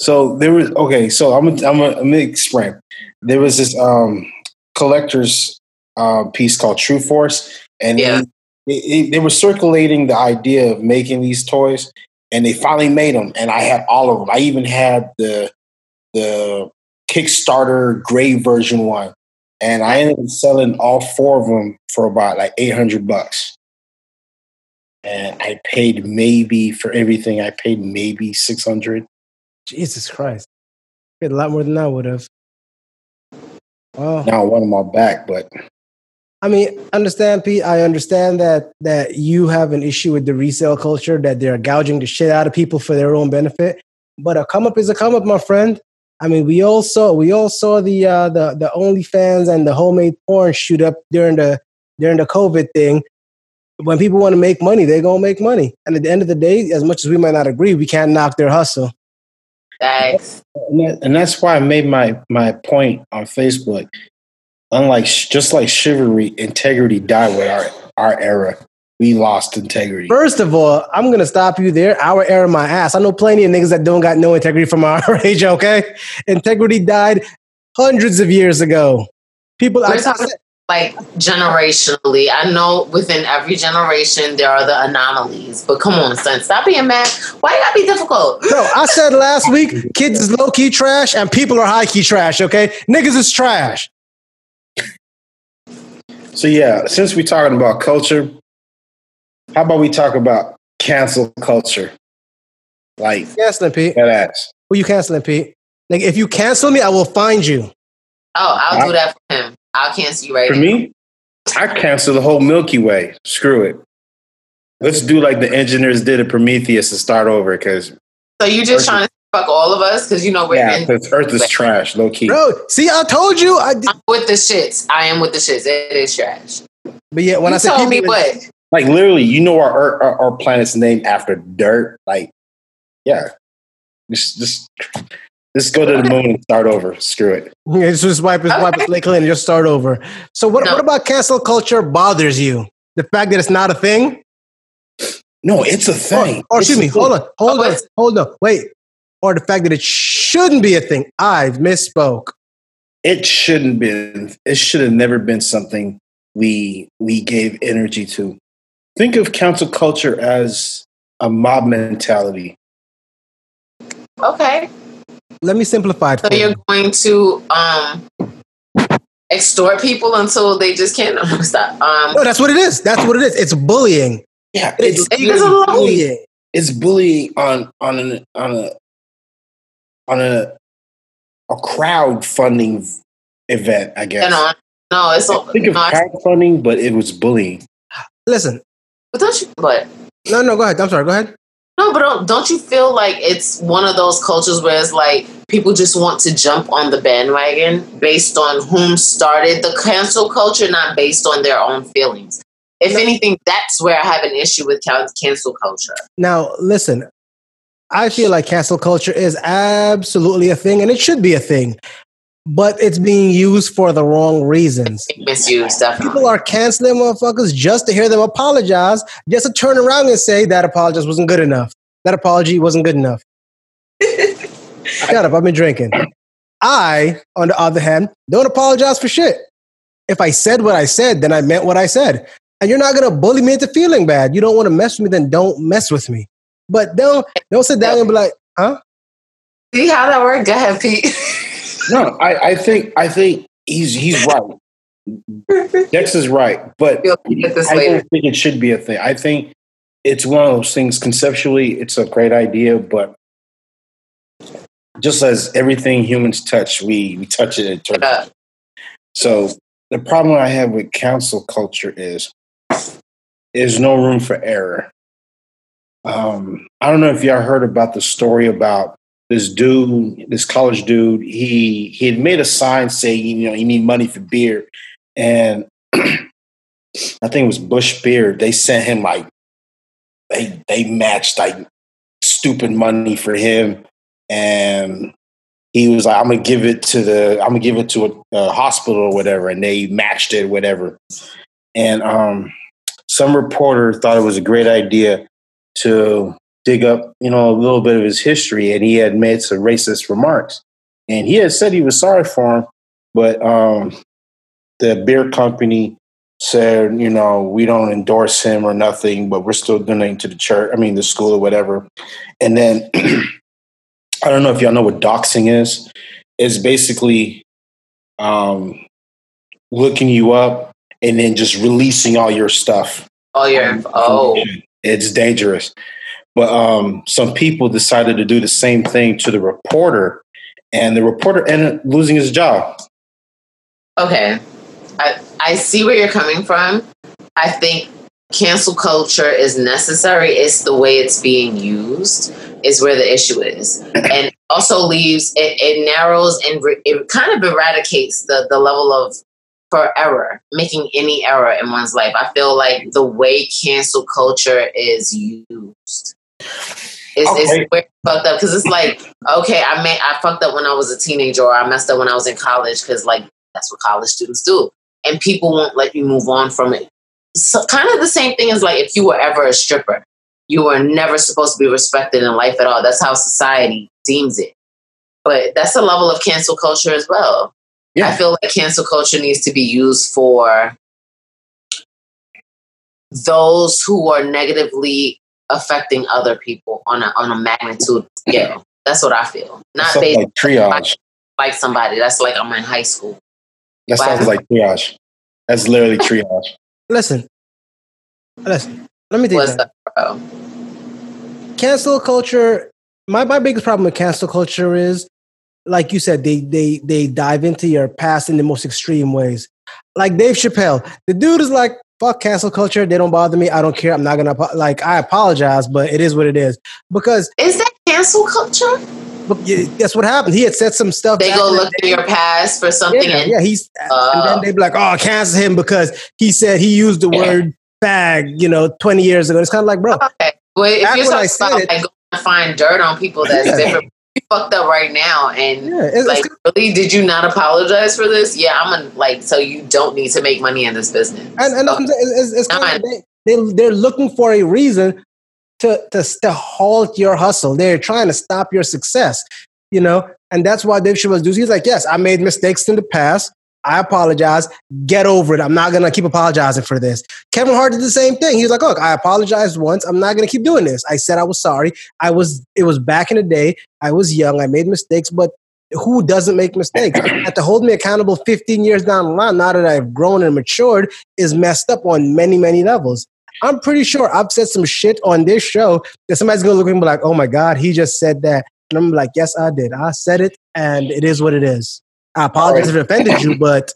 So there was okay. So I'm gonna, I'm gonna, I'm explain. There was this um, collector's uh, piece called TruForce, and yeah. they, they, they were circulating the idea of making these toys, and they finally made them. And I had all of them. I even had the the Kickstarter gray version one, and I ended up selling all four of them for about like eight hundred bucks. And I paid maybe for everything. I paid maybe six hundred. Jesus Christ! paid a lot more than I would have. Well, now I want them all back, but I mean, understand, Pete. I understand that that you have an issue with the resale culture, that they're gouging the shit out of people for their own benefit. But a come up is a come up, my friend. I mean, we all saw we all saw the uh, the the OnlyFans and the homemade porn shoot up during the during the COVID thing. When people want to make money, they're gonna make money. And at the end of the day, as much as we might not agree, we can't knock their hustle. Thanks. And that's why I made my my point on Facebook. Unlike just like chivalry, integrity died with our our era we lost integrity. First of all, I'm gonna stop you there. Our era, my ass. I know plenty of niggas that don't got no integrity from our (laughs) age. Okay, integrity died hundreds of years ago. People, We're I, talking like generationally. I know within every generation there are the anomalies, but come on, son, stop being mad. Why you gotta be difficult? (laughs) No, I said last week, kids is low key trash and people are high key trash. Okay, niggas is trash. So yeah, since we're talking about culture, how about we talk about cancel culture? Like canceling Pete. That ass. Who you canceling, Pete? Like if you cancel me, I will find you. Oh, I'll I, do that for him. I'll cancel you right For now. me, I cancel the whole Milky Way. Screw it. Let's do like the engineers did at Prometheus and start over because. So you just Earth trying to fuck all of us because you know we're yeah, because Earth is trash, low key. Bro, see, I told you. I am with the shits. I am with the shits. It is trash. But yeah, when you I said told me what like literally, you know our, our our planet's named after dirt. Like, yeah, just just just go to the moon and start over. Screw it. Yeah, just wipe his wipe his slate clean and just start over. So what no. what about cancel culture bothers you? The fact that it's not a thing? No, it's a thing. Or, or excuse me, hold on, hold oh, on, hold on, wait. Or the fact that it shouldn't be a thing. I've misspoke. It shouldn't be. It should have never been something we we gave energy to. Think of cancel culture as a mob mentality. Okay. Let me simplify it. So you're going to um, extort people until they just can't (laughs) stop. Um, no, that's what it is. That's what it is. It's bullying. Yeah, it's, it's bullying. It's bullying on on an on a on a a crowdfunding event. I guess. No, no, it's not. think of crowdfunding, but it was bullying. Listen, but don't you? But no, no. Go ahead. I'm sorry. Go ahead. No, but don't, don't you feel like it's one of those cultures where it's like people just want to jump on the bandwagon based on whom started the cancel culture, not based on their own feelings. If anything, that's where I have an issue with cancel culture. Now, listen, I feel like cancel culture is absolutely a thing, and it should be a thing but it's being used for the wrong reasons. Misused, definitely. People are canceling motherfuckers just to hear them apologize, just to turn around and say that apology wasn't good enough. That apology wasn't good enough. (laughs) Shut up, I've been drinking. I, on the other hand, don't apologize for shit. If I said what I said, then I meant what I said. And you're not gonna bully me into feeling bad. You don't want to mess with me, then don't mess with me. But don't don't sit down and be like, huh? See how that worked? Go ahead, Pete. (laughs) no, I, I think I think he's he's right. Dex is right, but I don't think it should be a thing. I think it's one of those things. Conceptually, it's a great idea, but just as everything humans touch, we we touch it and turn. Yeah. So the problem I have with cancel culture is there's no room for error. Um, I don't know if y'all heard about the story about this dude, this college dude, he he had made a sign saying, you know, you need money for beer. And (clears throat) I think it was Busch Beer. They sent him like they they matched like stupid money for him. And he was like, I'm gonna give it to the I'm gonna give it to a, a hospital or whatever. And they matched it, whatever. And um some reporter thought it was a great idea to dig up, you know, a little bit of his history, and he had made some racist remarks. And he had said he was sorry for him, but um, the beer company said, you know, we don't endorse him or nothing, but we're still donating to the church. I mean, the school or whatever. And then (clears throat) I don't know if y'all know what doxing is. It's basically um, looking you up and then just releasing all your stuff. All your oh, it's dangerous. But um, some people decided to do the same thing to the reporter, and the reporter ended up losing his job. Okay, I I see where you're coming from. I think cancel culture is necessary. It's the way it's being used is where the issue is, (clears throat) and also leaves it, it narrows and re, it kind of eradicates the the level of for error, making any error in one's life. I feel like the way cancel culture is used is, okay. is fucked up because it's like, okay, I may I fucked up when I was a teenager or I messed up when I was in college because like that's what college students do. And people won't let you move on from it. So kind of the same thing as like if you were ever a stripper, you were never supposed to be respected in life at all. That's how society deems it. But that's a level of cancel culture as well. Yeah. I feel like cancel culture needs to be used for those who are negatively affecting other people on a on a magnitude scale. That's what I feel. Not based like triage. Like, like somebody. That's like I'm in high school. That sounds like triage. That's literally triage. Listen, listen. Let me tell you. That, bro? Cancel culture. My my biggest problem with cancel culture is, like you said, they they they dive into your past in the most extreme ways. Like Dave Chappelle, the dude is like, fuck cancel culture. They don't bother me. I don't care. I'm not gonna like. I apologize, but it is what it is. Because is that cancel culture? But yeah, that's what happened. He had said some stuff. They go look at your past for something. Yeah, and, yeah he's uh, and then they be like, "Oh, cancel him because he said he used the yeah. word fag," you know, twenty years ago. It's kind of like, bro. Okay, well, if you're talking about it, like going to find dirt on people, that's yeah. different (laughs) fucked up right now. And yeah, it's, like it's, really did you not apologize for this? Yeah i'm gonna like so you don't need to make money in this business. And, and it's, it's kind of, they, they, they're looking for a reason to, to to halt your hustle. They're trying to stop your success you know? And that's why dave was doing he's like yes i made mistakes in the past I apologize. Get over it. I'm not gonna keep apologizing for this. Kevin Hart did the same thing. He was like, "Look, I apologized once. I'm not gonna keep doing this. I said I was sorry. I was. It was back in the day. I was young. I made mistakes, but who doesn't make mistakes? (clears throat) to hold me accountable 15 years down the line, now that I've grown and matured, is messed up on many, many levels. I'm pretty sure I've said some shit on this show that somebody's gonna look at me and be like, "Oh my god, he just said that," and I'm like, "Yes, I did. I said it, and it is what it is." I apologize right. if it offended you, (laughs) but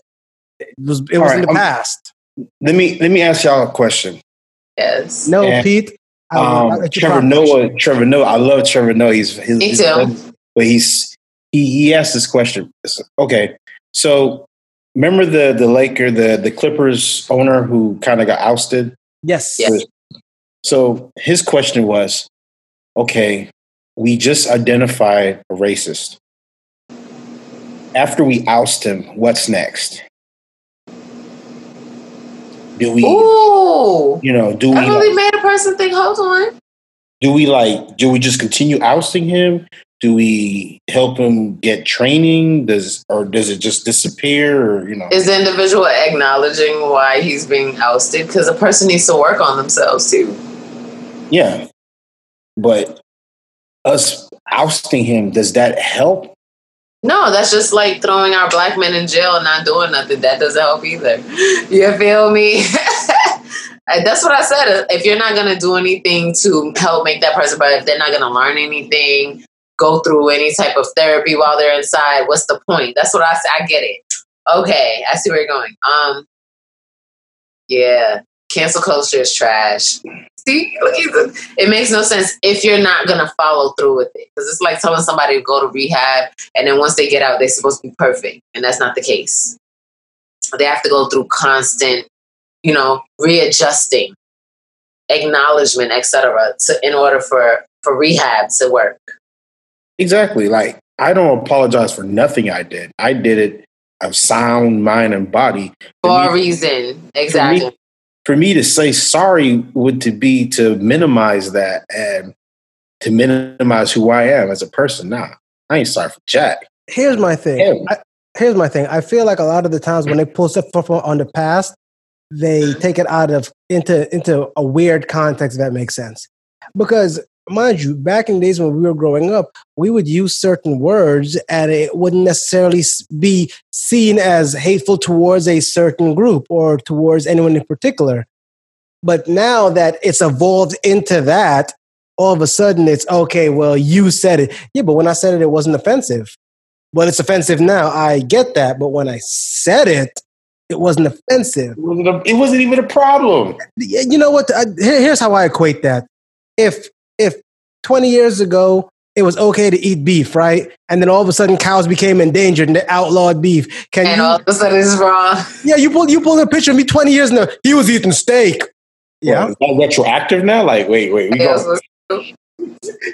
it was it was right. in the past. Let me let me ask y'all a question. Yes. No, and, Pete. Um, Trevor Noah. Trevor Noah. I love Trevor Noah. He's his, me too. but he's he he asked this question. Okay, so remember the the Laker the the Clippers owner who kind of got ousted. Yes. yes. So his question was, okay, we just identified a racist after we oust him, what's next? Do we? Ooh, you know, do we? really like, made a person think. Hold on. Do we like? Do we just continue ousting him? Do we help him get training? Does or does it just disappear? Or you know, is the individual acknowledging why he's being ousted? Because a person needs to work on themselves too. Yeah, but us ousting him does that help no, that's just like throwing our black men in jail and not doing nothing. That doesn't help either. You feel me? (laughs) that's what I said. If you're not gonna do anything to help make that person better, if they're not gonna learn anything, go through any type of therapy while they're inside, what's the point? That's what I say. I get it. Okay, I see where you're going. Um, yeah, cancel culture is trash. See, it makes no sense if you're not gonna follow through with it. Because it's like telling somebody to go to rehab, and then once they get out, they're supposed to be perfect, and that's not the case. They have to go through constant, you know, readjusting, acknowledgement, etc., to in order for for rehab to work. Exactly. Like I don't apologize for nothing I did. I did it of sound mind and body for a reason. Exactly for me to say sorry would to be to minimize that and to minimize who I am as a person. Nah, I ain't sorry for Jack. Here's my thing. I, here's my thing. I feel like a lot of the times when they pull stuff on the past, they take it out of into into a weird context that makes sense. Because mind you, back in days when we were growing up, we would use certain words and it wouldn't necessarily be seen as hateful towards a certain group or towards anyone in particular. But now that it's evolved into that, all of a sudden it's okay, well, you said it. Yeah, but when I said it, it wasn't offensive. Well, it's offensive now. I get that. But when I said it, it wasn't offensive. It wasn't, a, it wasn't even a problem. You know what? I, here's how I equate that. If if 20 years ago it was okay to eat beef, right? And then all of a sudden cows became endangered and they outlawed beef. Can and you, all of a sudden it's wrong. Yeah, you pull you pull a picture of me 20 years now. He was eating steak. Yeah. Well, is that retroactive now? Like, wait, wait, we go. (laughs)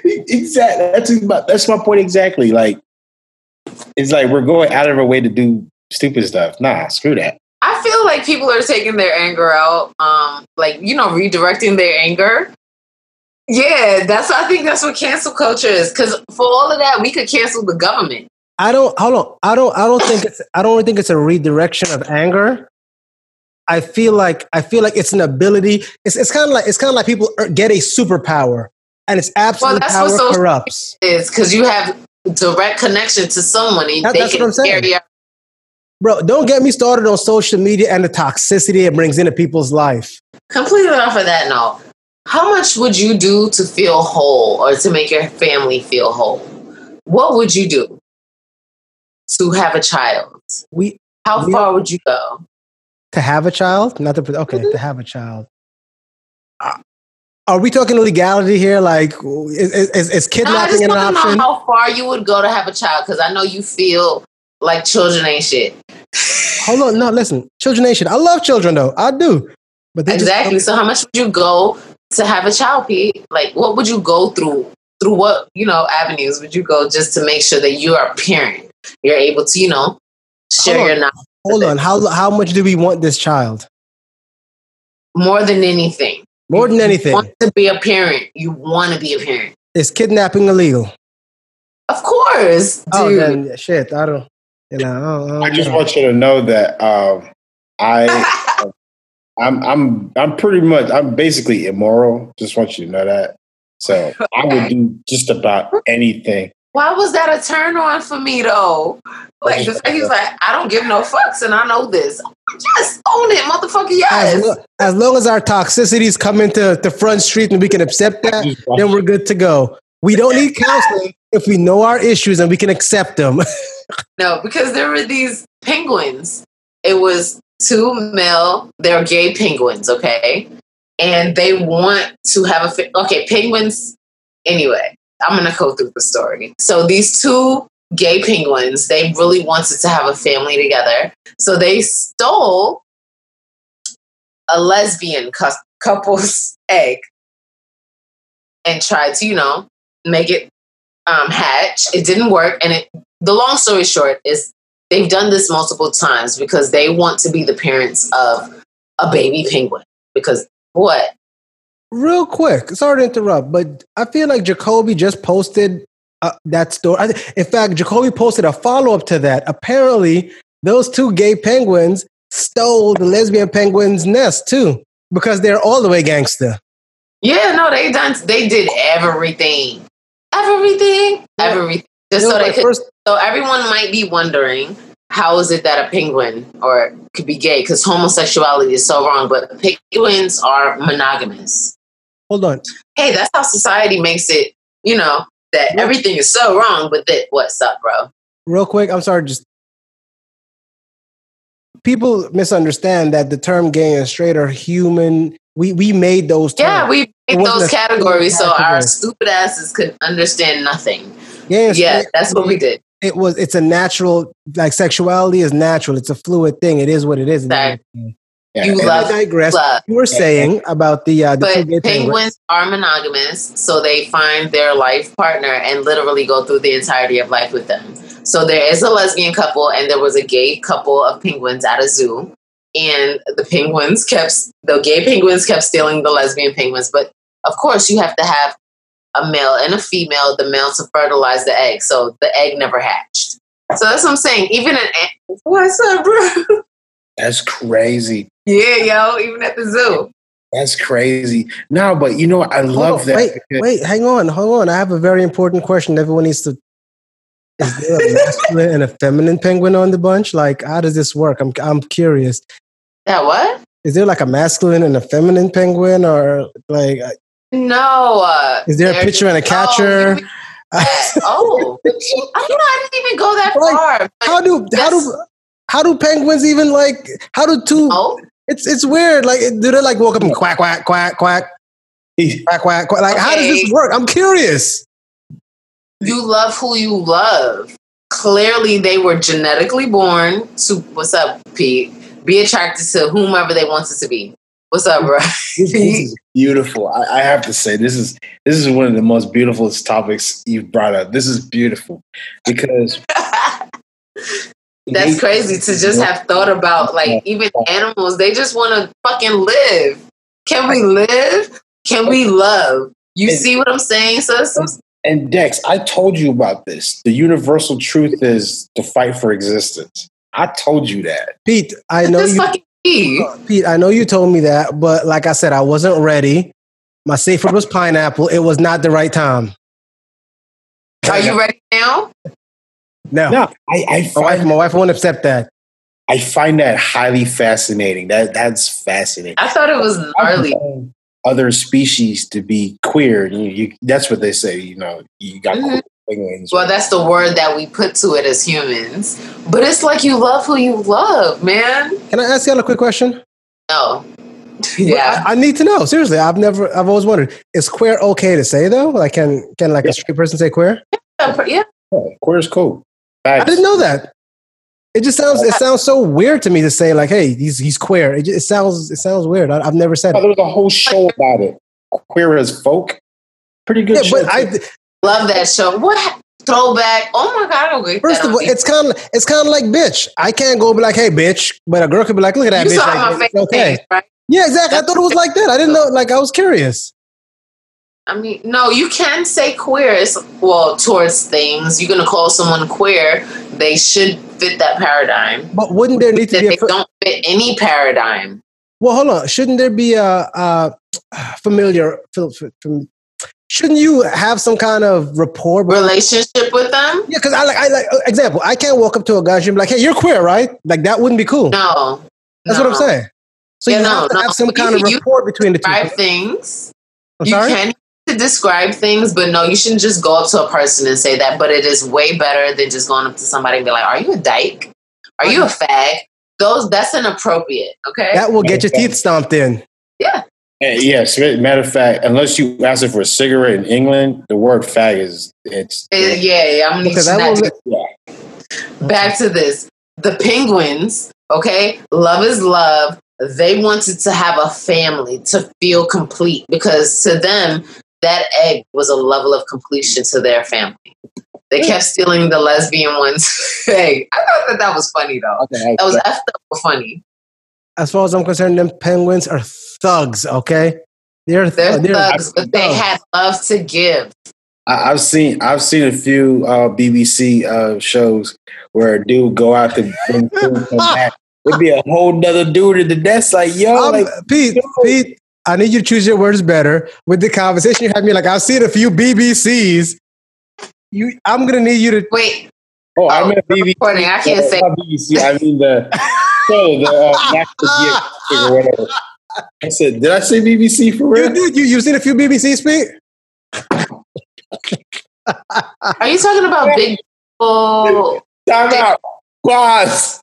exactly. That's my, that's my point exactly. Like, it's like we're going out of our way to do stupid stuff. Nah, screw that. I feel like people are taking their anger out, um, like you know, redirecting their anger. Yeah, that's I think that's what cancel culture is. Because for all of that, we could cancel the government. I don't hold on. I don't. I don't think it's. I don't think it's a redirection of anger. I feel like I feel like it's an ability. It's it's kind of like it's kind of like people uh, get a superpower, and it's absolute well, power corrupts. Is because you have direct connection to someone, and that, they can carry out Bro, don't get me started on social media and the toxicity it brings into people's life. Completely off of that note, how much would you do to feel whole or to make your family feel whole? What would you do to have a child? We how we far would you go? To have a child? Not to okay, mm-hmm. to have a child. Uh, are we talking legality here? Like, is, is, is kidnapping no, an option? how far you would go to have a child? Because I know you feel like children ain't shit. Hold on, no, listen, children ain't shit. I love children though, I do. But exactly. so, how much would you go to have a child, Pete? Like, what would you go through? Through what you know avenues would you go just to make sure that you are a parent? You're able to, you know, share your knowledge. Hold on, how how much do we want this child? More than anything. More than anything. You want to be a parent. You want to be a parent. Is kidnapping illegal? Of course. Dude. Oh, then shit. I don't. You know, I, don't, I, I just know. want you to know that um, I, (laughs) I'm, I'm, I'm pretty much, I'm basically immoral. Just want you to know that. So I would do just about anything. Why was that a turn on for me though? Like he's like, I don't give no fucks, and I know this. Just own it, motherfucker. Yes. As, lo- as long as our toxicities come into the front street and we can accept that, then we're good to go. We don't need counseling if we know our issues and we can accept them. (laughs) no, because there were these penguins. It was two male, they're gay penguins, okay? And they want to have a, okay, penguins, anyway, I'm gonna go through the story. So these two gay penguins, they really wanted to have a family together. So they stole a lesbian couple's (laughs) egg and tried to, you know, make it um, hatch. It didn't work, and it. The long story short is they've done this multiple times because they want to be the parents of a baby penguin. Because what? Real quick, sorry to interrupt, but I feel like Jacoby just posted uh, that story. In fact, Jacoby posted a follow up to that. Apparently, those two gay penguins stole the lesbian penguin's nest too, because they're all the way gangster. Yeah, no, they done. They did everything everything, everything. Just so they could, first- so everyone might be wondering how is it that a penguin or could be gay because homosexuality is so wrong, but penguins are monogamous. Hold on. Hey, that's how society makes it. You know that everything is so wrong, but that what's up, bro? Real quick, I'm sorry. Just people misunderstand that the term gay and straight are human. We we made those. Terms. Yeah, we made those categories so our stupid asses could understand nothing. Yeah, yeah, that's what we did. It was. It's a natural. Like sexuality is natural. It's a fluid thing. It is what it is. Yeah. You love, digress. Love. You were saying about the, uh, the but penguins, penguins are monogamous, so they find their life partner and literally go through the entirety of life with them. So there is a lesbian couple, and there was a gay couple of penguins at a zoo and the penguins kept the gay penguins kept stealing the lesbian penguins but of course you have to have a male and a female the male to fertilize the egg so the egg never hatched so that's what i'm saying even an what's up bro that's crazy yeah yo even at the zoo that's crazy no but you know i love on, that wait wait hang on hold on i have a very important question everyone needs to is there a (laughs) masculine and a feminine penguin on the bunch? Like, how does this work? I'm I'm curious. That what? Is there like a masculine and a feminine penguin, or like? No. Uh, is there a pitcher and a catcher? Oh, (laughs) oh. I don't know. I didn't even go that like, far. How do how do how do penguins even like? How do two? Oh. It's it's weird. Like, do they like woke up and quack quack quack quack quack quack quack? Like, okay. how does this work? I'm curious. You love who you love. Clearly, they were genetically born to. What's up, Pete? Be attracted to whomever they wanted to be. What's up, bro? this, is (laughs) beautiful. I, I, have to say, this is this is one of the most beautiful topics you've brought up. This is beautiful because that's crazy to just have thought about. Like even animals, they just want to fucking live. Can we live? Can we love? You and, see what I'm saying, sis? And Dex, I told you about this. The universal truth is to fight for existence. I told you that. Pete, I know you Pete, I know you told me that, but like I said, I wasn't ready. My safe word was pineapple. It was not the right time. Are you ready now? No. No. I, I my, wife, my wife won't accept that. I find that highly fascinating. That that's fascinating. I thought it was gnarly. Other species to be queer. You, you, that's what they say. You know, you got mm-hmm. Penguins. Well, that's the word that we put to it as humans. But it's like you love who you love, man. Can I ask y'all a quick question? No. yeah, I, I, need to know. Seriously, I've never, I've always wondered: is queer okay to say though? Like, can can like yeah. a straight person say queer? Yeah, yeah. yeah queer is cool. I didn't know that. It just sounds it sounds so weird to me to say like, hey, he's he's queer. It, just, it sounds it sounds weird. I, have never said. Oh, there was a whole show about it. Queer as folk. Pretty good. Yeah, but I love that show. What throwback? Oh my god! Okay, First of all, it's kind of it's kind of like bitch. I can't go be like, hey, bitch, but a girl could be like, look at that you bitch. Like, face, okay. Face, right? Yeah, exactly. I thought it was like that. I didn't know. Like I was curious. I mean, no, you can say queer. It's, well, towards things. You're gonna call someone queer. They should fit that paradigm. But wouldn't there need to be? They a, don't fit any paradigm. Well, hold on. Shouldn't there be a, a familiar? Shouldn't you have some kind of rapport relationship with them? Yeah, because I like I like uh, example. I can't walk up to a guy and be like, "Hey, you're queer, right?" Like that wouldn't be cool. No, that's no. what I'm saying. So yeah, you no, have to no. have some kind you, of rapport between the two. Things. I'm you sorry? can to describe things, but no, you shouldn't just go up to a person and say that. But it is way better than just going up to somebody and be like, "Are you a dyke? Are you a fag?" Those that's inappropriate. Okay, that will get your teeth stomped in. Yeah. Eh, yes, matter of fact, unless you ask for a cigarette in England, the word "fag" is it's. Eh, it, yeah, yeah, I'm gonna need yeah. Back to this: the penguins. Okay, love is love. They wanted to have a family to feel complete because to them that egg was a level of completion to their family. They kept stealing the lesbian one's (laughs) egg. I thought that that was funny though. Okay, that was effed up funny. As far as I'm concerned, them penguins are thugs. Okay, they're, they're, they're thugs, but they had love to give. I, have seen I've seen a few uh, BBC uh, shows where a dude go out to bring food come (laughs) back. It'd be a whole nother dude in the desk, like yo, um, like, Pete, yo. Pete, I need you to choose your words better. With the conversation you had me, like I've seen a few BBCs. You, I'm gonna need you to wait. Oh, I'm meant BBC. Recording. I can't uh, say BBC. I mean the (laughs) show, the uh, (laughs) National or whatever. I said, did I say BBC for real? You did. You you seen a few BBCs, Pete? Are you talking about big people? Time out. Pause.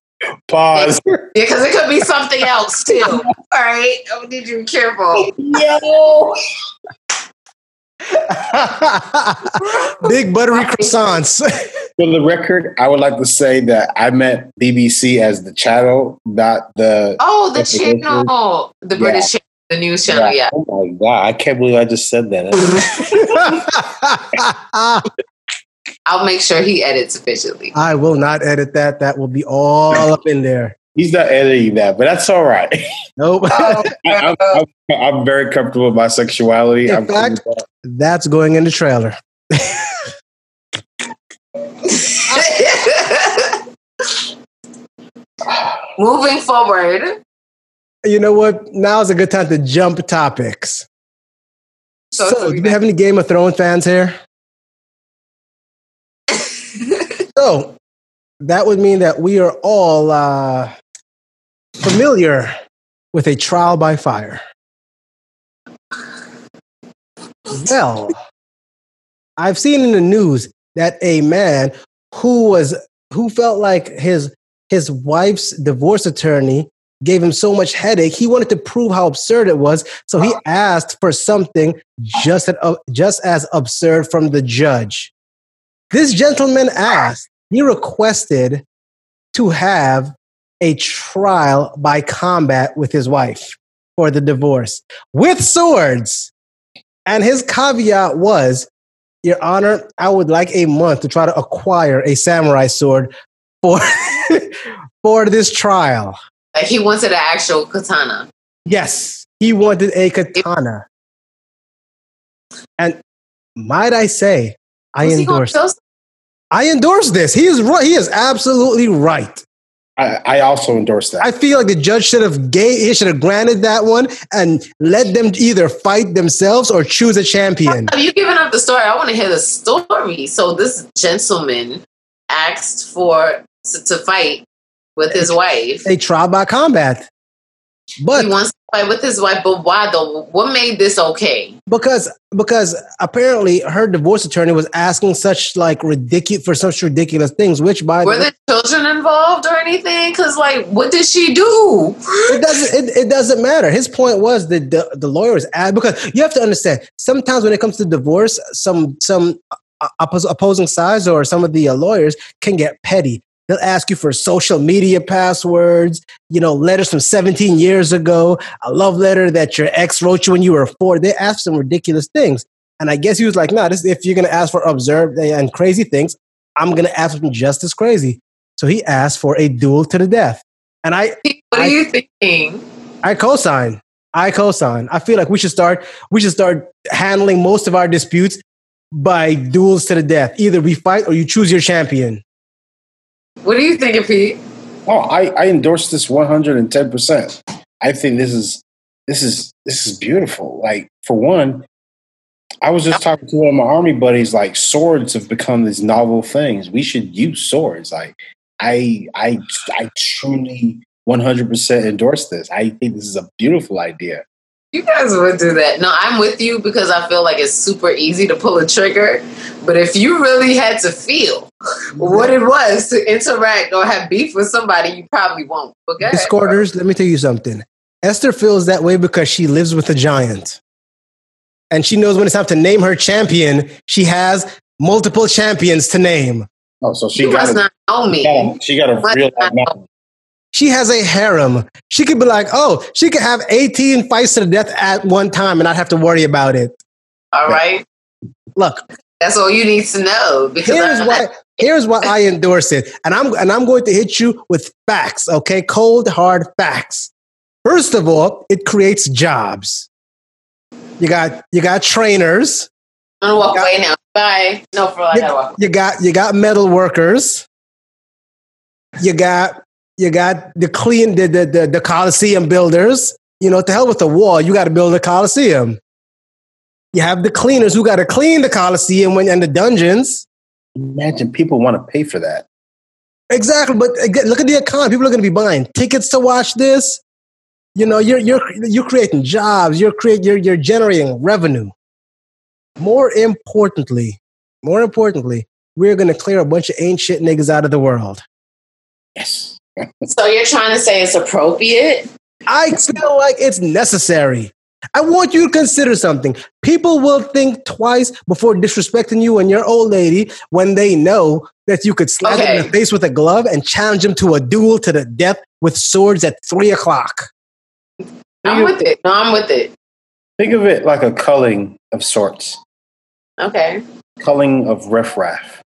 Pause. (laughs) Yeah, because it could be something else too. (laughs) All right. I need you to be careful. Yo. (laughs) Big buttery croissants. (laughs) For the record, I would like to say that I met BBC as the channel, not the. Oh, the channel, the British channel, the news channel. Yeah. yeah. Oh my god! I can't believe I just said that. (laughs) I'll make sure he edits efficiently. I will not edit that. That will be all up in there. He's not editing that, but that's all right. Nope. (laughs) I, (laughs) am I'm, I'm very comfortable with my sexuality. In I'm fact, that. that's going in the trailer. (laughs) Moving forward. You know what? Now is a good time to jump topics. So, so do we have any Game of Thrones fans here? so that would mean that we are all uh, familiar with a trial by fire. Well, I've seen in the news that a man who was who felt like his his wife's divorce attorney gave him so much headache. He wanted to prove how absurd it was, so he asked for something just as, uh, just as absurd from the judge. This gentleman asked, he requested to have a trial by combat with his wife for the divorce with swords. And his caveat was, Your Honor, I would like a month to try to acquire a samurai sword for, (laughs) for this trial. Like he wanted an actual katana. Yes, he wanted a katana. And might I say, I endorse. I endorse this. He is right. He is absolutely right. I, I, also endorse that. I feel like the judge should have gave, he should have granted that one and let them either fight themselves or choose a champion. Have you given up the story? I want to hear the story. So this gentleman asked for to, to fight with his wife. A trial by combat. But he wants to fight with his wife, but why though? What made this okay? Because because apparently her divorce attorney was asking such like ridiculous for such ridiculous things. Which by the were the children involved or anything? Because like, what did she do? it doesn't. It, it, doesn't matter. His point was that the the lawyers add because you have to understand. Sometimes when it comes to divorce, some some uh, opposing sides or some of the uh, lawyers can get petty. They'll ask you for social media passwords, you know, letters from 17 years ago, a love letter that your ex wrote you when you were four. They ask some ridiculous things. And I guess he was like, nah, this, if you're going to ask for absurd and crazy things, I'm going to ask them just as crazy. So he asked for a duel to the death. And I. What are I, you thinking? I co-sign. I co-sign. I feel like we should start. We should start handling most of our disputes by duels to the death. Either we fight or you choose your champion. What are you thinking, Pete? Oh, I, I endorse this 110%. I think this is this is this is beautiful. Like for one, I was just talking to one of my army buddies. Like swords have become these novel things. We should use swords. Like I I I truly 100% endorse this. I think this is a beautiful idea. You guys would do that. No, I'm with you because I feel like it's super easy to pull a trigger. But if you really had to feel what it was to interact or have beef with somebody, you probably won't. But Discorders, let me tell you something. Esther feels that way because she lives with a giant. And she knows when it's time to name her champion, she has multiple champions to name. Oh, so she you got not know me. She got a real she has a harem. She could be like, oh, she could have 18 fights to the death at one time and not have to worry about it. All right. Look. That's all you need to know. Because here's I, why here's why I endorse it. And I'm and I'm going to hit you with facts, okay? Cold, hard facts. First of all, it creates jobs. You got you got trainers. I'm gonna walk got, away now. Bye. No, for you, you got you got metal workers. You got you got the clean the the the, the Coliseum builders. You know, to hell with the wall, you got to build a Coliseum. You have the cleaners who got to clean the Coliseum when, and the dungeons. Imagine people want to pay for that. Exactly, but look at the economy. People are going to be buying tickets to watch this. You know, you're you're you're creating jobs. You're create you're you're generating revenue. More importantly, more importantly, we're going to clear a bunch of ancient niggas out of the world. Yes (laughs) so you're trying to say it's appropriate? I feel like it's necessary. I want you to consider something. People will think twice before disrespecting you and your old lady when they know that you could slap okay. them in the face with a glove and challenge them to a duel to the death with swords at three o'clock. I'm with it. No, I'm with it. Think of it like a culling of sorts. Okay. Culling of riffraff.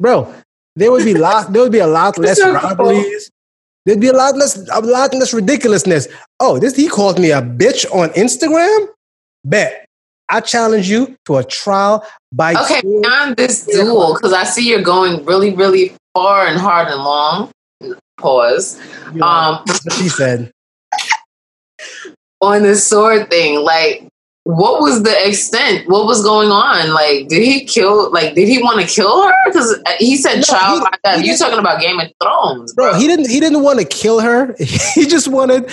Bro, there would be lot there would be a lot (laughs) less robberies. There'd be a lot less, a lot less ridiculousness. Oh, this he called me a bitch on Instagram. Bet I challenge you to a trial by. Okay, on this duel because I see you're going really, really far and hard and long. Pause. Know, um, she said (laughs) on the sword thing, like what was the extent? What was going on? Like, did he kill? Like, did he want to kill her? Because uh, he said no, child like that. You talking about Game of Thrones, bro. bro? He didn't. He didn't want to kill her. (laughs) He just wanted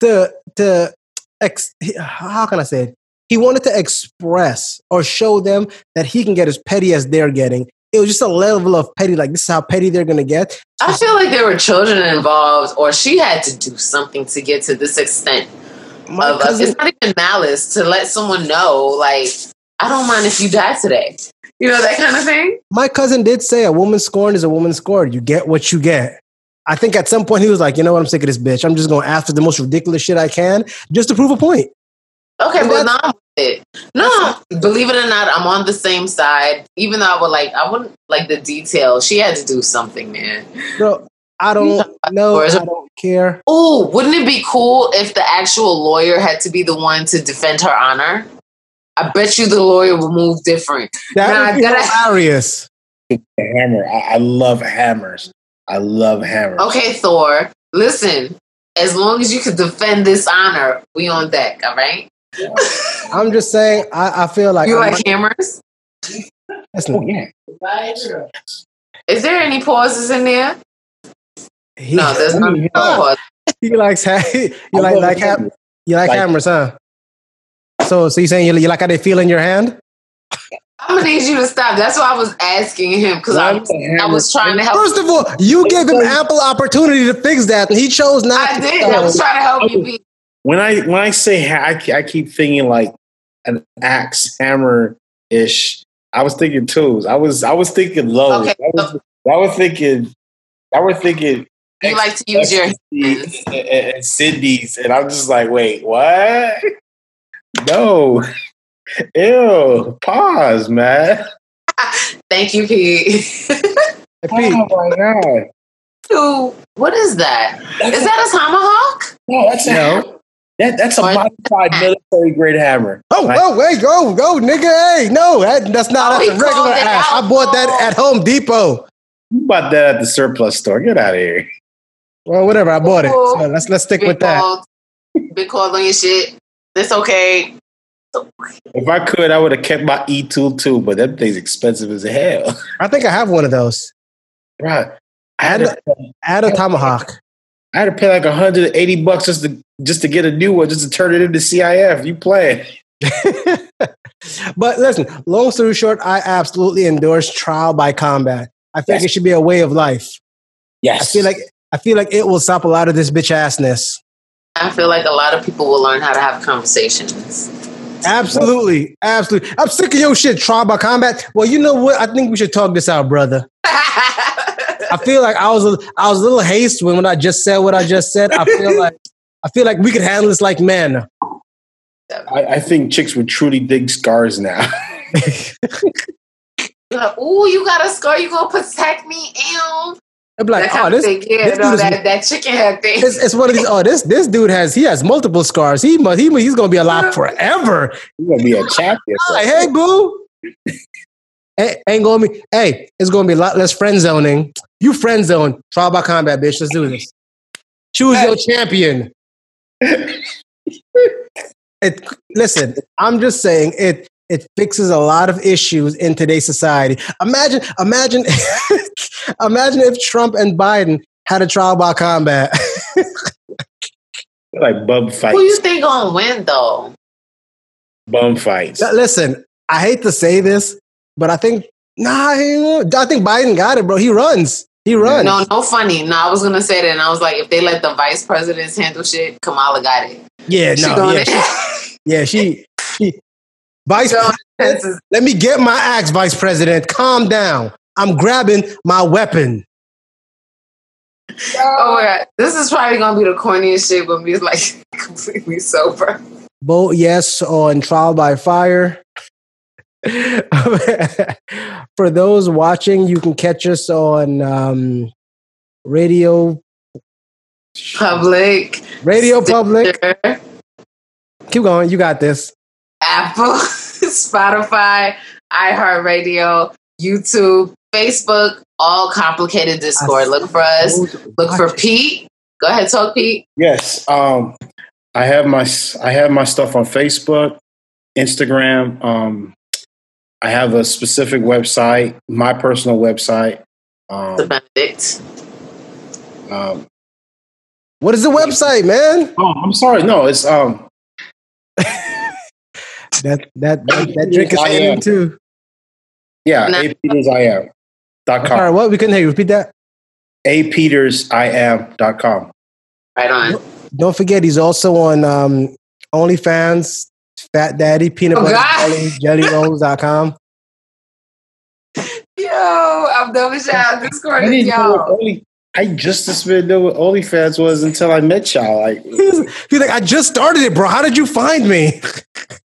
to to ex. How can I say it? He wanted to express or show them that he can get as petty as they're getting. It was just a level of petty. Like this is how petty they're gonna get. I feel like there were children involved, or she had to do something to get to this extent my of cousin, it's not even malice to let someone know, like, I don't mind if you die today. you know that kind of thing. My cousin did say a woman scorned is a woman scorned. You get what you get. I think at some point he was like, you know what, I'm sick of this bitch. I'm just going after the most ridiculous shit I can just to prove a point. Okay, and well, now I'm with it. No, believe it or not, I'm on the same side. Even though I would like, I wouldn't like the detail. She had to do something, man. Bro, I don't know. I don't care. Oh, wouldn't it be cool if the actual lawyer had to be the one to defend her honor? I bet you the lawyer will move different. That now, would be gotta, hilarious. Hammer. I, I love hammers. I love hammers. Okay, Thor. Listen, as long as you can defend this honor, we on deck. All right. (laughs) I'm just saying. I, I feel like you I'm like hammers. That's not, oh, yeah. Is there any pauses in there? He, no, there's no, no. He likes you like like ha- you like, like hammers, huh? So, so you saying you, you like how they feel in your hand? I'm gonna need you to stop. That's why I was asking him because I, I was trying to help. First of all, you gave him ample opportunity to fix that, and he chose not. I did. I was trying to help you. When I when I say I, I keep thinking like an axe hammer ish. I was thinking tools. I was I was thinking low. Okay. I, was, I was thinking. I was thinking. You like to use your hands. And, and Cindy's, and I'm just like, wait, what? No. (laughs) Ew. Pause, man. (laughs) Thank you, Pete. Pete. (laughs) Oh my god. Dude, what is that? That's is that a tomahawk? No, that's no. That, that's a modified military grade hammer. Oh, right? oh, wait, go, go, nigga. Hey, no, that, that's not oh, that's a regular ass. I bought that at Home Depot. You bought that at the surplus store. Get out of here. Well, whatever. I bought it. So let's let's stick Big with that. Big call on your shit. It's okay. If I could, I would have kept my E tool too, but that thing's expensive as hell. (laughs) I think I have one of those. Right. I had add, a, add a tomahawk. I had to pay like 180 bucks just to just to get a new one, just to turn it into CIF. You play. (laughs) but listen, long story short, I absolutely endorse trial by combat. I think yes. it should be a way of life. Yes. I feel like I feel like it will stop a lot of this bitch assness. I feel like a lot of people will learn how to have conversations. Absolutely, absolutely. I'm sick of your shit, trial by combat. Well, you know what? I think we should talk this out, brother. (laughs) I feel like I was a, I was a little hasty when, when I just said what I just said. I feel (laughs) like I feel like we could handle this like men. I, I think chicks would truly dig scars now. (laughs) like, oh, you got a scar, you gonna protect me? Ew. I'm like, oh, this, yeah, this no, that, that chicken head thing. It's, it's, one of these. (laughs) Oh, this this dude has he has multiple scars. He must he he's gonna be alive forever. He's gonna be a champion. Like, hey, boo. hey, ain't gonna be. Hey, it's gonna be a lot less friend zoning. You friend zone. Trial by combat, bitch. Let's do this. Choose hey. your champion. (laughs) it, listen, I'm just saying it it fixes a lot of issues in today's society. Imagine, imagine, (laughs) imagine if Trump and Biden had a trial by combat. (laughs) like bum fights. Who you think gonna win though? Bum fights. Listen, I hate to say this, but I think nah, I think Biden got it, bro. He runs. He runs. No, no funny. No, I was gonna say that, and I was like, if they let the vice presidents handle shit, Kamala got it. Yeah, no, yeah, (laughs) she, yeah, she, she, Vice President, let me get my axe, Vice President. Calm down. I'm grabbing my weapon. Oh my god, this is probably gonna be the corniest shit when we're like (laughs) completely sober. Vote yes on trial by fire. (laughs) For those watching, you can catch us on um, radio public, radio public. Keep going. You got this. Apple, (laughs) Spotify, iHeartRadio, YouTube, Facebook, all complicated Discord. Look for us. Look for Pete. Go ahead, talk Pete. Yes. Um, I have my I have my stuff on Facebook, Instagram. Um, I have a specific website, my personal website. Um, the Benedict. Um, what is the website, man? Oh, I'm sorry. No, it's um that that that, that drink is in too. Yeah, no. A Peters I am. Dot com. All right, what we couldn't hear you. Repeat that. A Peters I am dot com. Right on. Don't forget, he's also on um, OnlyFans, Fat Daddy, Peanut oh, Butter Jelly, JellyRolls.com. (laughs) Yo, I'm never shy. Discorders y'all. I just didn't know what OnlyFans was until I met y'all. Like, he's, (laughs) he's like, I just started it, bro. How did you find me? (laughs)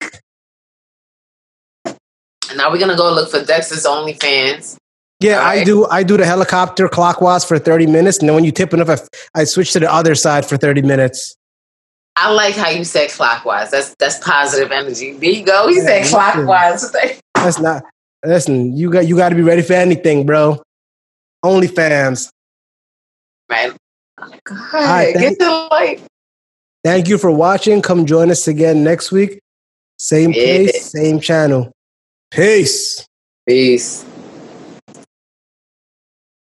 now we're gonna go look for Dexter's OnlyFans. Yeah, right. I do. I do the helicopter clockwise for thirty minutes, and then when you tip enough, I, I switch to the other side for thirty minutes. I like how you said clockwise. That's that's positive energy. There you go. He yeah, said clockwise. (laughs) That's not. Listen, you got you got to be ready for anything, bro. OnlyFans. Man, oh, God, right, get the light. Thank you for watching. Come join us again next week. Same yeah. place, same channel. Peace. Peace.